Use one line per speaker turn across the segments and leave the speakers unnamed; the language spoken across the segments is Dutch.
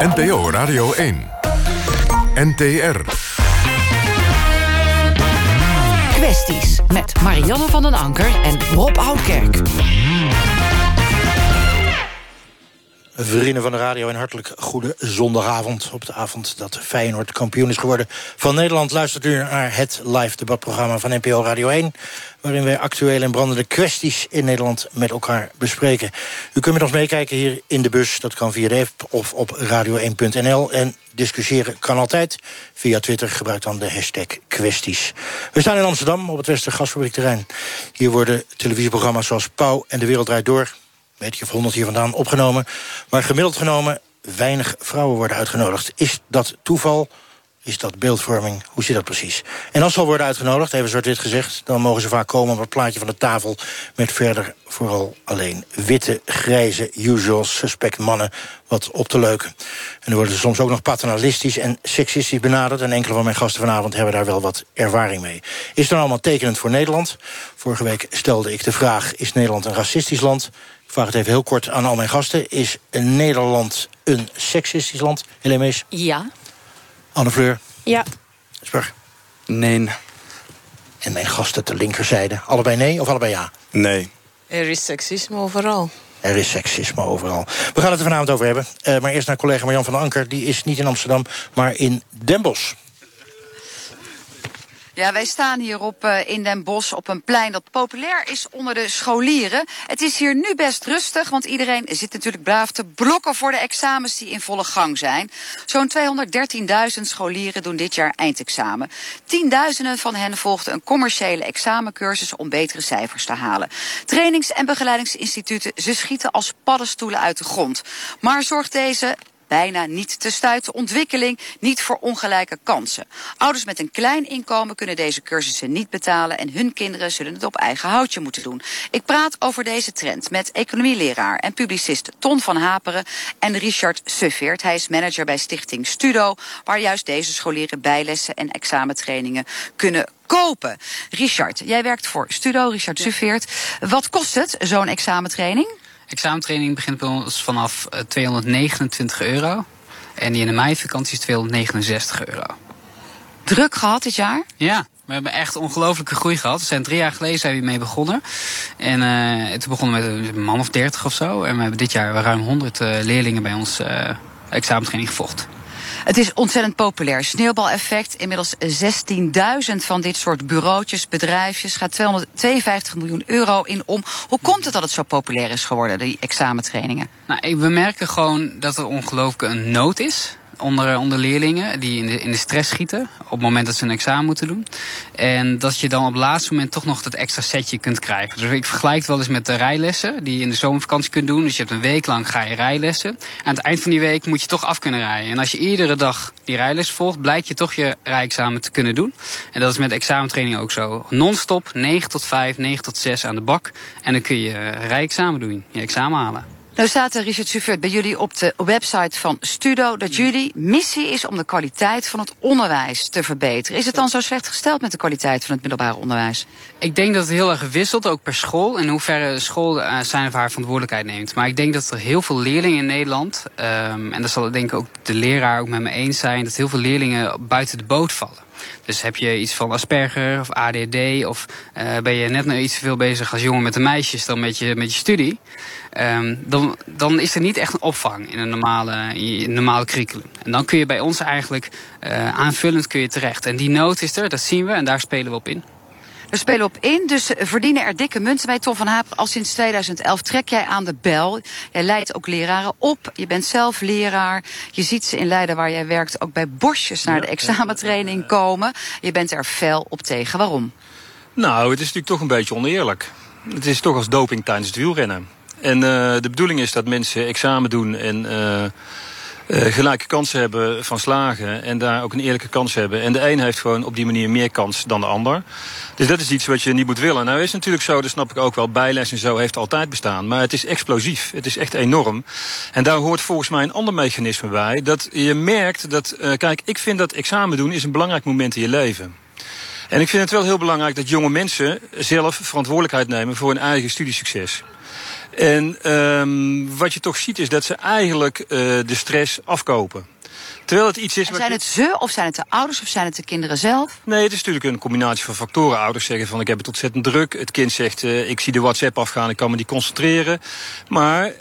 NPO Radio 1. NTR.
Kwesties met Marianne van den Anker en Rob Oudkerk.
Vrienden van de radio, een hartelijk goede zondagavond. Op de avond dat Feyenoord kampioen is geworden van Nederland... luistert u naar het live debatprogramma van NPO Radio 1... waarin wij actuele en brandende kwesties in Nederland met elkaar bespreken. U kunt met ons meekijken hier in de bus, dat kan via de app of op radio1.nl. En discussiëren kan altijd. Via Twitter gebruik dan de hashtag kwesties. We staan in Amsterdam op het Westergasfabriekterrein. Hier worden televisieprogramma's zoals Pauw en De Wereld Draait Door weet je, of honderd hier vandaan opgenomen. Maar gemiddeld genomen weinig vrouwen worden uitgenodigd. Is dat toeval? Is dat beeldvorming? Hoe zit dat precies? En als ze al worden uitgenodigd, even zwart-wit gezegd... dan mogen ze vaak komen op het plaatje van de tafel... met verder vooral alleen witte, grijze, usual suspect mannen... wat op te leuken. En dan worden ze soms ook nog paternalistisch en seksistisch benaderd... en enkele van mijn gasten vanavond hebben daar wel wat ervaring mee. Is dan allemaal tekenend voor Nederland? Vorige week stelde ik de vraag... is Nederland een racistisch land? Ik vraag het even heel kort aan al mijn gasten. Is Nederland een seksistisch land? Helene Mees?
Ja.
Anne Fleur?
Ja.
Spur?
Nee.
En mijn gasten ter linkerzijde. Allebei nee of allebei ja?
Nee.
Er is seksisme overal.
Er is seksisme overal. We gaan het er vanavond over hebben. Uh, maar eerst naar collega Marjan van Anker. Die is niet in Amsterdam, maar in Den Bosch.
Ja, wij staan hier op, uh, in Den Bosch op een plein dat populair is onder de scholieren. Het is hier nu best rustig, want iedereen zit natuurlijk braaf te blokken voor de examens die in volle gang zijn. Zo'n 213.000 scholieren doen dit jaar eindexamen. Tienduizenden van hen volgden een commerciële examencursus om betere cijfers te halen. Trainings- en begeleidingsinstituten, ze schieten als paddenstoelen uit de grond. Maar zorgt deze bijna niet te stuiten ontwikkeling, niet voor ongelijke kansen. Ouders met een klein inkomen kunnen deze cursussen niet betalen en hun kinderen zullen het op eigen houtje moeten doen. Ik praat over deze trend met economieleraar en publicist Ton van Haperen en Richard Suffert. Hij is manager bij Stichting Studo, waar juist deze scholieren bijlessen en examentrainingen kunnen kopen. Richard, jij werkt voor Studo, Richard Suffert. Wat kost het, zo'n examentraining?
Examentraining begint bij ons vanaf 229 euro. En die in de meivakantie is 269 euro.
Druk gehad dit jaar?
Ja, we hebben echt ongelooflijke groei gehad. We zijn drie jaar geleden zijn we mee begonnen. En uh, toen begonnen we met een man of 30 of zo. En we hebben dit jaar ruim 100 uh, leerlingen bij ons uh, examentraining gevolgd.
Het is ontzettend populair. Sneeuwbaleffect. Inmiddels 16.000 van dit soort bureautjes, bedrijfjes. Gaat 252 miljoen euro in om. Hoe komt het dat het zo populair is geworden, die examentrainingen?
Nou, we merken gewoon dat er ongelooflijk een nood is onder, onder leerlingen die in de, in de stress schieten op het moment dat ze een examen moeten doen. En dat je dan op het laatste moment toch nog dat extra setje kunt krijgen. Dus ik vergelijk het wel eens met de rijlessen die je in de zomervakantie kunt doen. Dus je hebt een week lang ga je rijlessen. Aan het eind van die week moet je toch af kunnen rijden. En als je iedere dag die rijles volgt, blijkt je toch je rijexamen te kunnen doen. En dat is met examentraining ook zo. Non-stop, 9 tot 5, 9 tot 6 aan de bak. En dan kun je rijexamen doen, je examen halen.
Nou staat er, Richard Suvert, bij jullie op de website van Studo... dat jullie missie is om de kwaliteit van het onderwijs te verbeteren. Is het dan zo slecht gesteld met de kwaliteit van het middelbare onderwijs?
Ik denk dat het heel erg wisselt, ook per school. In hoeverre de school uh, zijn of haar verantwoordelijkheid neemt. Maar ik denk dat er heel veel leerlingen in Nederland... Um, en dat zal denk ik ook de leraar ook met me eens zijn... dat heel veel leerlingen buiten de boot vallen. Dus heb je iets van Asperger of ADD of uh, ben je net nog iets te veel bezig als jongen met de meisjes dan met je, met je studie. Um, dan, dan is er niet echt een opvang in een normale, normale curriculum. En dan kun je bij ons eigenlijk uh, aanvullend kun je terecht. En die nood is er, dat zien we en daar spelen we op in.
We spelen op in, dus verdienen er dikke munten bij. Tom van Haap, al sinds 2011 trek jij aan de bel. Jij leidt ook leraren op. Je bent zelf leraar. Je ziet ze in Leiden waar jij werkt ook bij bosjes naar de examentraining komen. Je bent er fel op tegen. Waarom?
Nou, het is natuurlijk toch een beetje oneerlijk. Het is toch als doping tijdens het wielrennen. En uh, de bedoeling is dat mensen examen doen en... Uh, gelijke kansen hebben van slagen en daar ook een eerlijke kans hebben. En de een heeft gewoon op die manier meer kans dan de ander. Dus dat is iets wat je niet moet willen. Nou is natuurlijk zo, dat snap ik ook wel, bijles en zo heeft altijd bestaan. Maar het is explosief. Het is echt enorm. En daar hoort volgens mij een ander mechanisme bij. Dat je merkt dat, uh, kijk, ik vind dat examen doen is een belangrijk moment in je leven. En ik vind het wel heel belangrijk dat jonge mensen zelf verantwoordelijkheid nemen voor hun eigen studiesucces. En ehm, wat je toch ziet is dat ze eigenlijk eh, de stress afkopen. Terwijl het iets is.
En zijn het ze of zijn het de ouders of zijn het de kinderen zelf?
Nee, het is natuurlijk een combinatie van factoren. Ouders zeggen van ik heb het ontzettend druk. Het kind zegt eh, ik zie de WhatsApp afgaan, ik kan me niet concentreren. Maar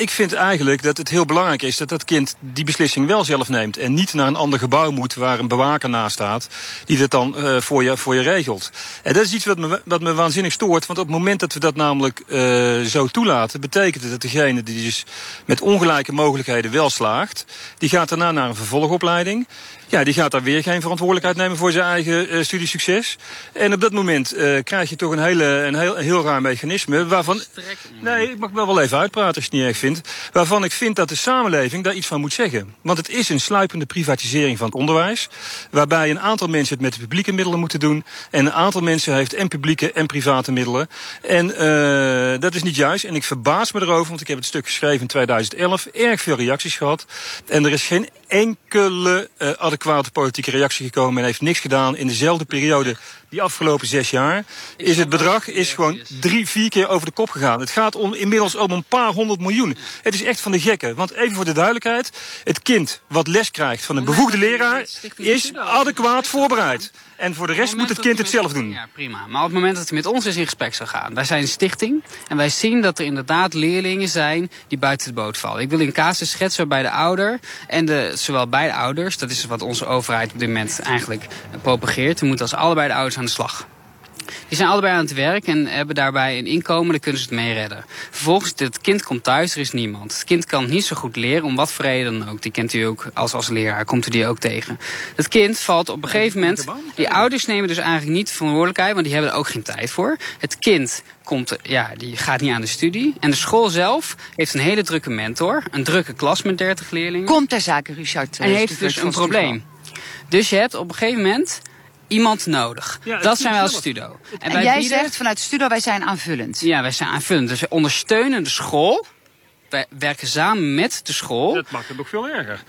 ik vind eigenlijk dat het heel belangrijk is dat dat kind die beslissing wel zelf neemt. En niet naar een ander gebouw moet waar een bewaker naast staat. Die dat dan eh, voor, je, voor je regelt. En dat is iets wat me, wat me waanzinnig stoort. Want op het moment dat we dat namelijk eh, zo toelaten. betekent het dat degene die dus met ongelijke mogelijkheden wel slaagt. die gaat daarna naar een vervolgopleiding. Ja, die gaat daar weer geen verantwoordelijkheid nemen voor zijn eigen eh, studiesucces. En op dat moment eh, krijg je toch een, hele, een, heel, een heel raar mechanisme. Waarvan. Nee, ik mag wel wel even uitpraten als je het niet erg vindt. Waarvan ik vind dat de samenleving daar iets van moet zeggen. Want het is een sluipende privatisering van het onderwijs. Waarbij een aantal mensen het met de publieke middelen moeten doen. En een aantal mensen heeft en publieke en private middelen. En eh, dat is niet juist. En ik verbaas me erover, want ik heb het stuk geschreven in 2011. Erg veel reacties gehad. En er is geen enkele eh, adequate politieke reactie gekomen. Men heeft niks gedaan in dezelfde periode. Die afgelopen zes jaar is het bedrag is gewoon drie, vier keer over de kop gegaan. Het gaat om, inmiddels om een paar honderd miljoen. Het is echt van de gekken. Want even voor de duidelijkheid. Het kind wat les krijgt van een bevoegde leraar is adequaat voorbereid. En voor de rest moet het kind het zelf doen.
Ja, prima. Maar op het moment dat hij met ons eens in gesprek zou gaan. Wij zijn een stichting en wij zien dat er inderdaad leerlingen zijn die buiten de boot vallen. Ik wil een casus schetsen waarbij de ouder en de, zowel beide ouders, dat is wat onze overheid op dit moment eigenlijk propageert. We moeten als allebei de ouders aan de slag. Die zijn allebei aan het werk en hebben daarbij een inkomen, daar kunnen ze het mee redden. Vervolgens, het kind komt thuis, er is niemand. Het kind kan niet zo goed leren, om wat voor reden dan ook. Die kent u ook als, als leraar, komt u die ook tegen. Het kind valt op een gegeven moment... Die ouders nemen dus eigenlijk niet de verantwoordelijkheid, want die hebben er ook geen tijd voor. Het kind komt, ja, die gaat niet aan de studie. En de school zelf heeft een hele drukke mentor, een drukke klas met 30 leerlingen.
Komt ter zake, Richard.
En
eh,
heeft dus een probleem. Dus je hebt op een gegeven moment iemand nodig.
Ja,
dat zijn wij als studo.
En, jij zegt vanuit Studio, wij zijn aanvullend.
Ja, wij zijn aanvullend. Dus we ondersteunen de school. Wij werken samen met de school.
Dat maakt het nog veel erger.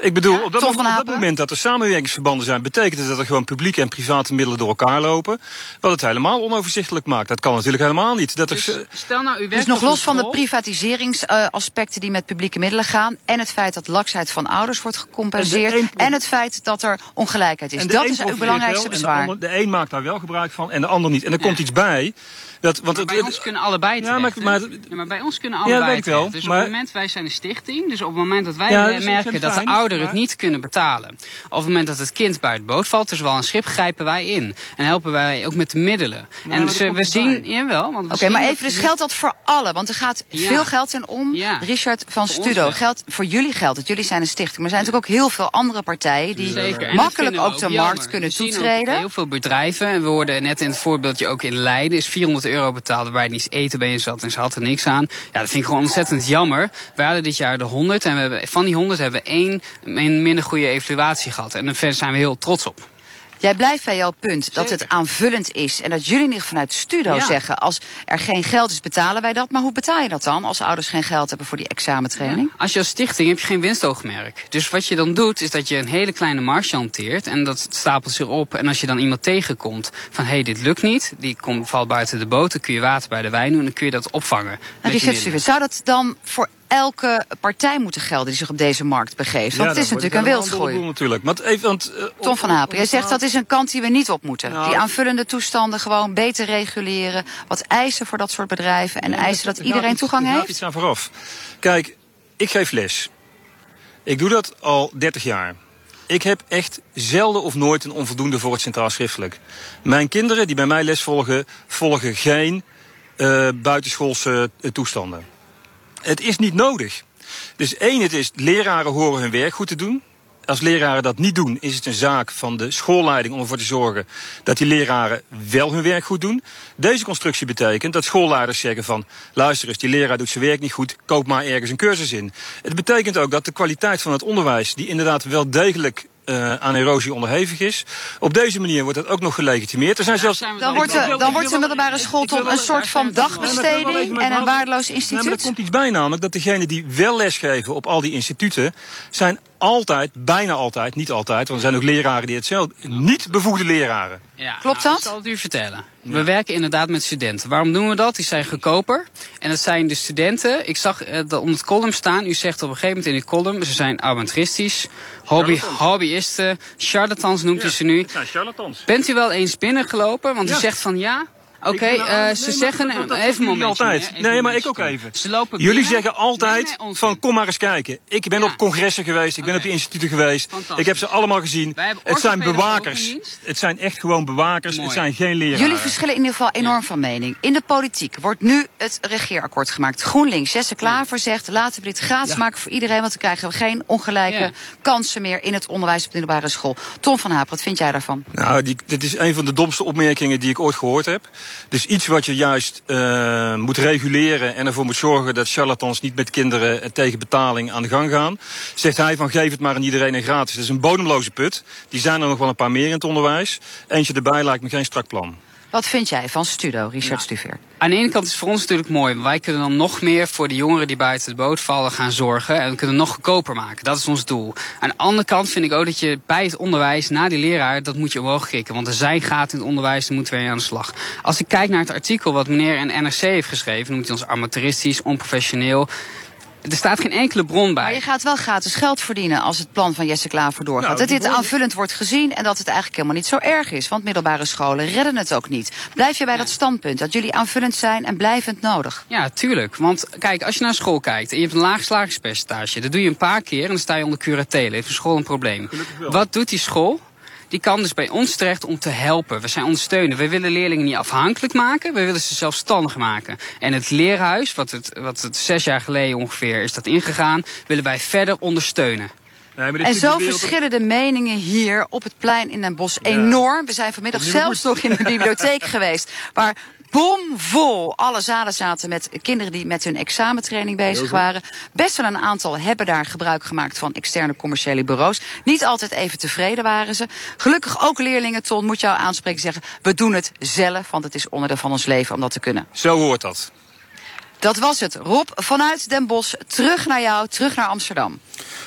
Ik bedoel, op, dat, op moment dat er samenwerkingsverbanden zijn, betekent het dat er gewoon publieke en private middelen door elkaar lopen. Wat het helemaal onoverzichtelijk maakt. Dat kan natuurlijk helemaal niet. Dat er,
Dus stel nou, u
Dus nog los van de privatiseringsaspecten die met publieke middelen gaan... en het feit dat laksheid van ouders wordt gecompenseerd...
En de een
en het feit dat er ongelijkheid is. Dat is uw
profiteert
belangrijkste
wel
bezwaar.
De, ander- de een maakt daar wel gebruik van en de ander niet. En er komt iets bij. Dat, want
Maar
het,
bij ons kunnen allebei
Ja, maar- maar-
ja, maar bij ons kunnen
Ja,
allebei
weet ik wel,
terecht. Dus op het moment, wij zijn een stichting, dus op het moment dat wij merken dat de
fijn,
ouderen het niet kunnen betalen. Op het moment dat het kind buiten boot valt, dus wel een schip, grijpen wij in. En helpen wij ook met de middelen. en dus,
dat
we zien, jawel. want we
Oké, maar
dat-
even, dus geldt dat voor allen? Want er gaat
Ja.
veel geld in om.
Ja.
Richard van
Voor wel.
geldt, voor jullie geldt het. Jullie zijn een stichting. Maar er zijn natuurlijk ook heel veel andere partijen... die
Zeker. Dat
makkelijk ook de
jammer.
markt kunnen
We zien ook
toetreden.
Heel veel bedrijven. En we hoorden net in het voorbeeldje ook in Leiden is 400 euro betaald waarbij je niet eten bij je zat en ze had er niks aan. Ja, dat vind ik gewoon ontzettend jammer. We hadden dit jaar de 100 en we hebben, van die 100 hebben we één een minder goede evaluatie gehad. En daar zijn we heel trots op.
Jij blijft bij jouw punt dat het aanvullend is. En dat jullie niet vanuit Studo
Ja.
zeggen... als er geen geld is, betalen wij dat. Maar hoe betaal je dat dan als ouders geen geld hebben voor die examentraining?
Als je als stichting heb je geen winstoogmerk. Dus wat je dan doet, is dat je een hele kleine marge hanteert. En dat stapelt zich op. En als je dan iemand tegenkomt van hé, hey, dit lukt niet. Die komt, valt buiten de boot. Dan kun je water bij de wijn doen. En dan kun je dat opvangen.
En. Stuvert, zou dat dan voor elke partij moeten gelden die zich op deze markt begeeft? Want het is natuurlijk een wilsgooi.
natuurlijk. Want even, want, eh,
Tom van Hapen, jij zegt dat is een kant die we niet op moeten.
Nou.
die aanvullende toestanden gewoon beter reguleren. Wat eisen voor dat soort bedrijven. En eisen dat
Er
iedereen
iets-
toegang
gaat
heeft.
iets aan vooraf. Kijk, ik geef les. Ik doe dat al 30 jaar. Ik heb echt zelden of nooit een onvoldoende voor het Centraal Schriftelijk. Mijn kinderen die bij mij les volgen, volgen geen eh, buitenschoolse eh, toestanden. Het is niet nodig. Dus één, het is leraren horen hun werk goed te doen. Als leraren dat niet doen, is het een zaak van de schoolleiding om ervoor te zorgen dat die leraren wel hun werk goed doen. Deze constructie betekent dat schoolleiders zeggen van luister eens, die leraar doet zijn werk niet goed, koop maar ergens een cursus in. Het betekent ook dat de kwaliteit van het onderwijs, die inderdaad wel degelijk eh, aan erosie onderhevig is, op deze manier wordt dat ook nog gelegitimeerd. Er zijn zelfs
zijn we
Dan wordt, de, dan
wil
wordt de middelbare school tot een soort van dagbesteding en een waardeloos
Nee, maar er
instituut.
komt iets bij namelijk dat degenen die wel lesgeven op al die instituten zijn altijd, bijna altijd, niet altijd, want er zijn ook leraren die het zelf, niet bevoegde leraren.
Ja,
Klopt
nou,
dat?
Ik zal het u vertellen. We werken inderdaad met studenten. Waarom doen we dat? Die zijn goedkoper. En dat zijn de studenten. Ik zag uh, om het column staan. U zegt op een gegeven moment in die column. Ze zijn avantristisch. Hobby, hobbyisten. Charlatans noemt u ze nu.
Het zijn charlatans.
Bent u wel eens binnengelopen? Want u zegt van ja. Oké, uh,
nou-
ze
nee,
zeggen...
maar dat- dat
even een
doen jullie
momentje.
altijd.
even
Nee, maar ik ook even.
Ze lopen
Jullie
binnen.
zeggen altijd
Nee, nee, onzin.
van kom maar eens kijken. Ik ben
Ja.
op congressen geweest, ik ben op de instituten geweest. Ik heb ze allemaal gezien. Het zijn bewakers. Het zijn echt gewoon bewakers.
Mooi.
Het zijn geen leraren.
Jullie verschillen in ieder geval enorm van mening. In de politiek wordt nu het regeerakkoord gemaakt. GroenLinks, Jesse Klaver zegt... laten we dit gratis
Ja.
maken voor iedereen... want dan krijgen we geen ongelijke
Ja.
kansen meer... in het onderwijs op de middelbare school. Tom van Haap, wat vind jij daarvan?
Nou, die, dit is een van de domste opmerkingen die ik ooit gehoord heb. Dus iets wat je juist eh, moet reguleren en ervoor moet zorgen dat charlatans niet met kinderen eh, tegen betaling aan de gang gaan. Zegt hij van geef het maar aan iedereen en gratis. Dat is een bodemloze put. Die zijn er nog wel een paar meer in het onderwijs. Eentje erbij lijkt me geen strak plan.
Wat vind jij van Studo, Richard Stuveer?
Aan de ene kant is het voor ons natuurlijk mooi. Wij kunnen dan nog meer voor de jongeren die buiten de boot vallen gaan zorgen. En we kunnen het nog goedkoper maken. Dat is ons doel. Aan de andere kant vind ik ook dat je bij het onderwijs, na die leraar, dat moet je omhoog krikken. Want er zijn gaten in het onderwijs, daar moeten we aan de slag. Als ik kijk naar het artikel wat meneer in NRC heeft geschreven, noemt hij ons amateuristisch, onprofessioneel. Er staat geen enkele bron bij.
Maar je gaat wel gratis geld verdienen als het plan van Jesse Klaver doorgaat.
Nou,
dat dit aanvullend wordt gezien en dat het eigenlijk helemaal niet zo erg is. Want middelbare scholen redden het ook niet. Blijf je bij dat standpunt dat jullie aanvullend zijn en blijvend nodig?
Ja, tuurlijk. Want kijk, als je naar school kijkt en je hebt een laag slagingspercentage, dat doe je een paar keer en dan sta je onder curatele. Heeft een school een probleem. Wat doet die school? Die kan dus bij ons terecht om te helpen. We zijn ondersteunen. We willen leerlingen niet afhankelijk maken. We willen ze zelfstandig maken. En het leerhuis, wat het, wat het zes jaar geleden ongeveer is dat ingegaan, willen wij verder ondersteunen.
Nee,
En zo
de
verschillen de meningen hier op het plein in Den Bosch enorm. We zijn vanmiddag zelfs nog in de bibliotheek geweest. Waar bomvol alle zalen zaten met kinderen die met hun examentraining bezig waren. Best wel een aantal hebben daar gebruik gemaakt van externe commerciële bureaus. Niet altijd even tevreden waren ze. Gelukkig ook leerlingen, Ton, moet jou aanspreken zeggen... we doen het zelf, want het is onderdeel van ons leven om dat te kunnen.
Zo hoort dat.
Dat was het. Rob, vanuit Den Bosch, terug naar jou, terug naar Amsterdam.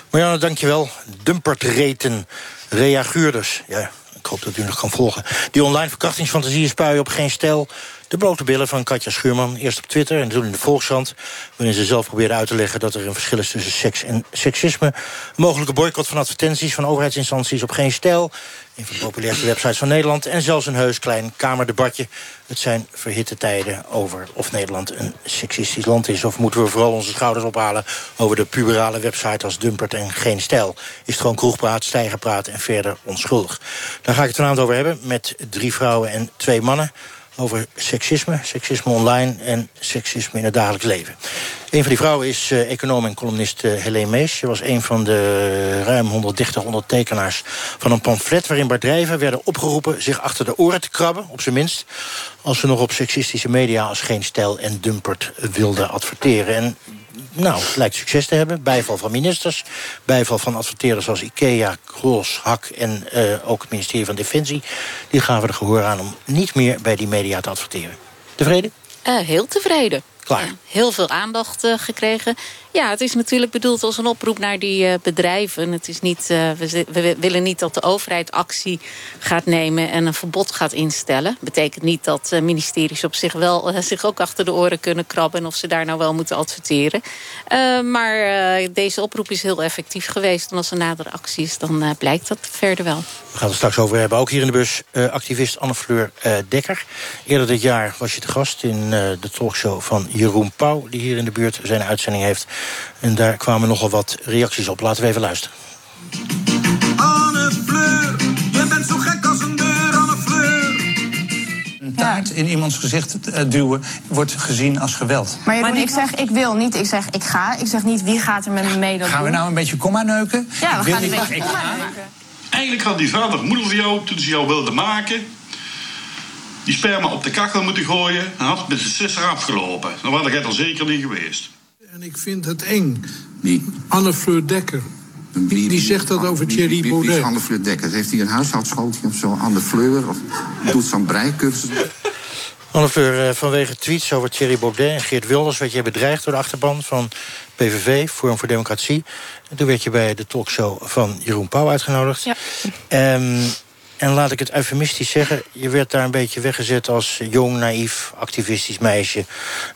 Marianne, dankjewel. Dumpertreten, reaguurders. Ja, ik hoop dat u nog kan volgen. Die online verkrachtingsfantasieën spuien op geen stijl. De blote billen van Katja Schuurman. Eerst op Twitter en toen in de Volkskrant. Waarin ze zelf probeerde uit te leggen dat er een verschil is tussen seks en seksisme. Mogelijke boycott van advertenties van overheidsinstanties op geen stijl. Een van de populairste websites van Nederland. En zelfs een heus klein kamerdebatje. Het zijn verhitte tijden over of Nederland een seksistisch land is. Of moeten we vooral onze schouders ophalen over de puberale website als Dumpert en Geen Stijl. Is het gewoon kroegpraat, stijgerpraat en verder onschuldig. Daar ga ik het vanavond over hebben met drie vrouwen en twee mannen over seksisme, seksisme online en seksisme in het dagelijks leven. Een van die vrouwen is uh, econoom en columnist uh, Helene Mees. Ze was een van de ruim 130 ondertekenaars van een pamflet... waarin bedrijven werden opgeroepen zich achter de oren te krabben, op zijn minst... als ze nog op seksistische media als Geen Stijl en Dumpert wilden adverteren. En nou, het lijkt succes te hebben. Bijval van ministers, bijval van adverteerders als IKEA, Gros, Hak... en uh, ook het ministerie van Defensie. Die gaven er gehoor aan om niet meer bij die media te adverteren. Tevreden?
Uh, heel tevreden.
Klaar.
Ja, heel veel aandacht uh, gekregen. Ja, het is natuurlijk bedoeld als een oproep naar die uh, bedrijven. Het is niet, uh, we, willen niet dat de overheid actie gaat nemen en een verbod gaat instellen. Betekent niet dat ministeries op zich wel zich ook achter de oren kunnen krabben en of ze daar nou wel moeten adverteren. maar deze oproep is heel effectief geweest. En als er nadere actie is, dan blijkt dat verder wel.
We gaan het straks over hebben. Ook hier in de bus activist Anne-Fleur Dekker. Eerder dit jaar was je te gast in de talkshow van Jeroen Pauw... die hier in de buurt zijn uitzending heeft. En daar kwamen nogal wat reacties op. Laten we even luisteren.
Anne Fleur, je bent zo gek als een deur, Anne Fleur.
Een taart in iemands gezicht duwen wordt gezien als geweld.
Maar, maar ik zeg ik wil niet, ik zeg ik ga. Ik zeg niet wie gaat er met me mee dat
Gaan we nou een beetje komma neuken?
Ja, we
wil
gaan een
niet,
beetje komma neuken.
Eigenlijk had die vader of moeder van jou, toen ze jou wilden maken... die sperma op de kachel moeten gooien... en had het met zijn zuster afgelopen. Dan was jij er zeker niet geweest.
En ik vind het eng.
Wie?
Anne Fleur Dekker.
Wie,
Die zegt dat over
wie-
Thierry
wie- wie
Baudet.
is Anne Fleur Dekker? Heeft hij een huishoudschooltje of zo? Anne Fleur? Of doet zo'n breikursus?
Anne Fleur, eh, vanwege tweets over Thierry Baudet en Geert Wilders... werd jij bedreigd door de achterban van PVV, Forum voor Democratie. En toen werd je bij de talkshow van Jeroen Pauw uitgenodigd.
Ja.
Ehm, en laat ik het eufemistisch zeggen... je werd daar een beetje weggezet als jong, naïef, activistisch meisje.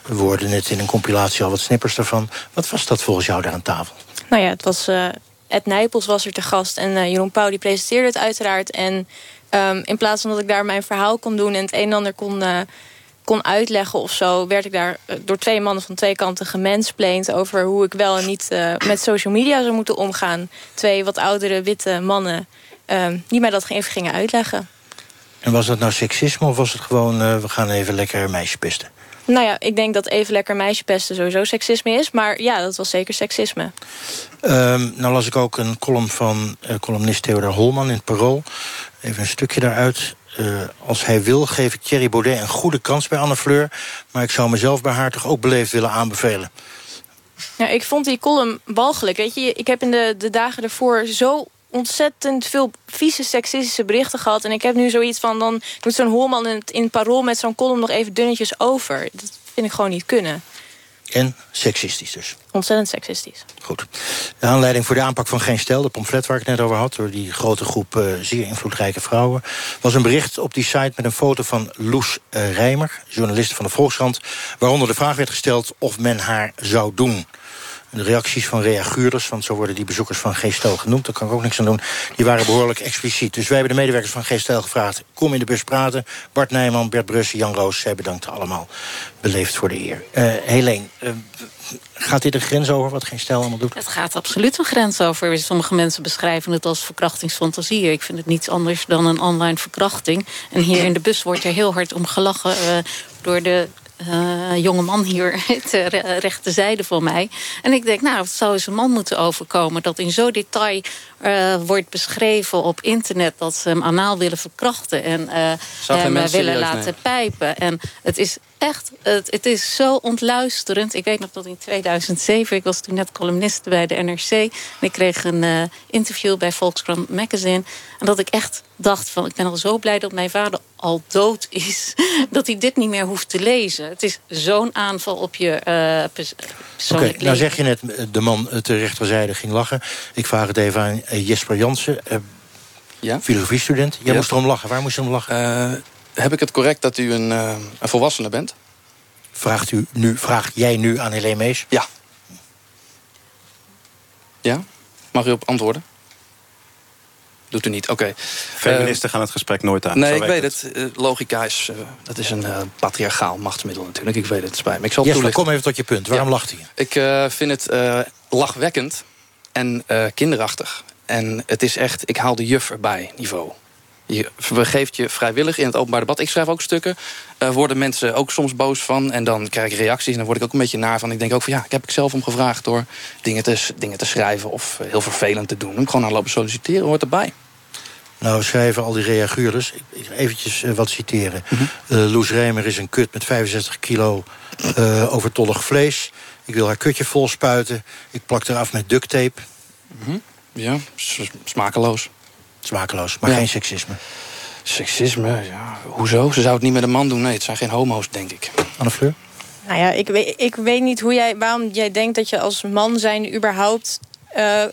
We worden net in een compilatie al wat snippers daarvan. Wat was dat volgens jou daar aan tafel?
Nou ja, het was... eh Ed Nijpels was er te gast en eh, Jeroen Pauw die presenteerde het uiteraard. En ehm, in plaats van dat ik daar mijn verhaal kon doen... en het een en ander kon, eh, kon uitleggen of zo... werd ik daar door twee mannen van twee kanten gemansplained... over hoe ik wel en niet met social media zou moeten omgaan. Twee wat oudere witte mannen die mij dat even gingen uitleggen.
En was dat nou seksisme of was het gewoon... eh, we gaan even lekker meisje pesten?
Nou ja, ik denk dat even lekker meisje pesten sowieso seksisme is. Maar ja, dat was zeker seksisme.
Ehm, nou las ik ook een column van eh, columnist Theodor Holman in het Parool. Even een stukje daaruit. Eh, als hij wil, geef ik Thierry Baudet een goede kans bij Anne Fleur. Maar ik zou mezelf bij haar toch ook beleefd willen aanbevelen.
Ja, ik vond die column walgelijk. Weet je, ik heb in de, de dagen ervoor zo ontzettend veel vieze seksistische berichten gehad. En ik heb nu zoiets van, dan doet zo'n Holman in het, in parool met zo'n column nog even dunnetjes over. Dat vind ik gewoon niet kunnen.
En seksistisch dus.
Ontzettend seksistisch.
Goed. De aanleiding voor de aanpak van Geen Stel, de pamflet waar ik het net over had... door die grote groep eh, zeer invloedrijke vrouwen... was een bericht op die site met een foto van Loes eh, Rijmer... journaliste van de Volkskrant... waaronder de vraag werd gesteld of men haar zou doen. De reacties van reaguurders, want zo worden die bezoekers van Geestel genoemd... daar kan ik ook niks aan doen, die waren behoorlijk expliciet. Dus wij hebben de medewerkers van Geestel gevraagd... kom in de bus praten. Bart Nijman, Bert Brussen, Jan Roos, zij bedankt allemaal. Beleefd voor de eer. Eh Helene, eh, gaat dit een grens over wat Geestel allemaal doet?
Het gaat absoluut een grens over. Sommige mensen beschrijven het als verkrachtingsfantasieën. Ik vind het niets anders dan een online verkrachting. En hier in de bus wordt er heel hard om gelachen eh, door de eh jonge man hier ter eh, rechterzijde van mij. En ik denk, nou, het zou eens een man moeten overkomen... dat in zo'n detail eh, wordt beschreven op internet... dat ze hem anaal willen verkrachten en eh, hem willen laten
nemen.
pijpen. En het is echt, het, het is zo ontluisterend. Ik weet nog dat in 2007, ik was toen net columniste bij de NRC... en ik kreeg een eh, interview bij Volkskrant Magazine... en dat ik echt dacht van, ik ben al zo blij dat mijn vader al dood is... dat hij dit niet meer hoeft te lezen. Het is zo'n aanval op je eh, pers-
Oké,
persoonlijk
nou
leven.
zeg je net, de man ter rechterzijde ging lachen. Ik vraag het even aan Jesper Jansen,
Ja?
filosofiestudent. Jij
Ja.
moest erom lachen. Waar moest je om lachen?
Eh, heb ik het correct dat u een, eh, een volwassene bent?
Vraagt, u nu, vraag jij nu aan Helene Mees?
Ja. Ja? Mag u op antwoorden? Doet u niet, oké.
Feministen gaan het gesprek nooit aan.
Nee, ik weet het. Eh, logica is, eh, dat is een eh, patriarchaal machtsmiddel natuurlijk. Ik weet het, het spijt me. Ik zal
Jesper,
toelichten.
kom even tot je punt. Waarom
Ja.
lacht hij?
Ik eh, vind het eh, lachwekkend en eh, kinderachtig. En het is echt, ik haal de juf erbij niveau. Je geeft je vrijwillig in het openbaar debat. Ik schrijf ook stukken. eh worden mensen ook soms boos van. En dan krijg ik reacties. En dan word ik ook een beetje naar van. Ik denk ook van ja, ik heb ik zelf om gevraagd door dingen te, dingen te schrijven. Of eh, heel vervelend te doen. Om gewoon aan lopen solliciteren hoort erbij.
Nou, schrijven al die reaguurders. Ik, ik eventjes eh, wat citeren. Eh, Loes Remer is een kut met 65 kilo overtollig vlees. Ik wil haar kutje vol spuiten. Ik plak eraf met duct tape.
Ja, s- smakeloos.
Smakeloos, maar
Ja.
geen seksisme.
Seksisme, ja. Hoezo? Ze zou het niet met een man doen. Nee, het zijn geen homo's, denk ik.
Anne Fleur?
Nou ja, ik weet, ik weet niet hoe jij, waarom jij denkt dat je als man zijn überhaupt eh,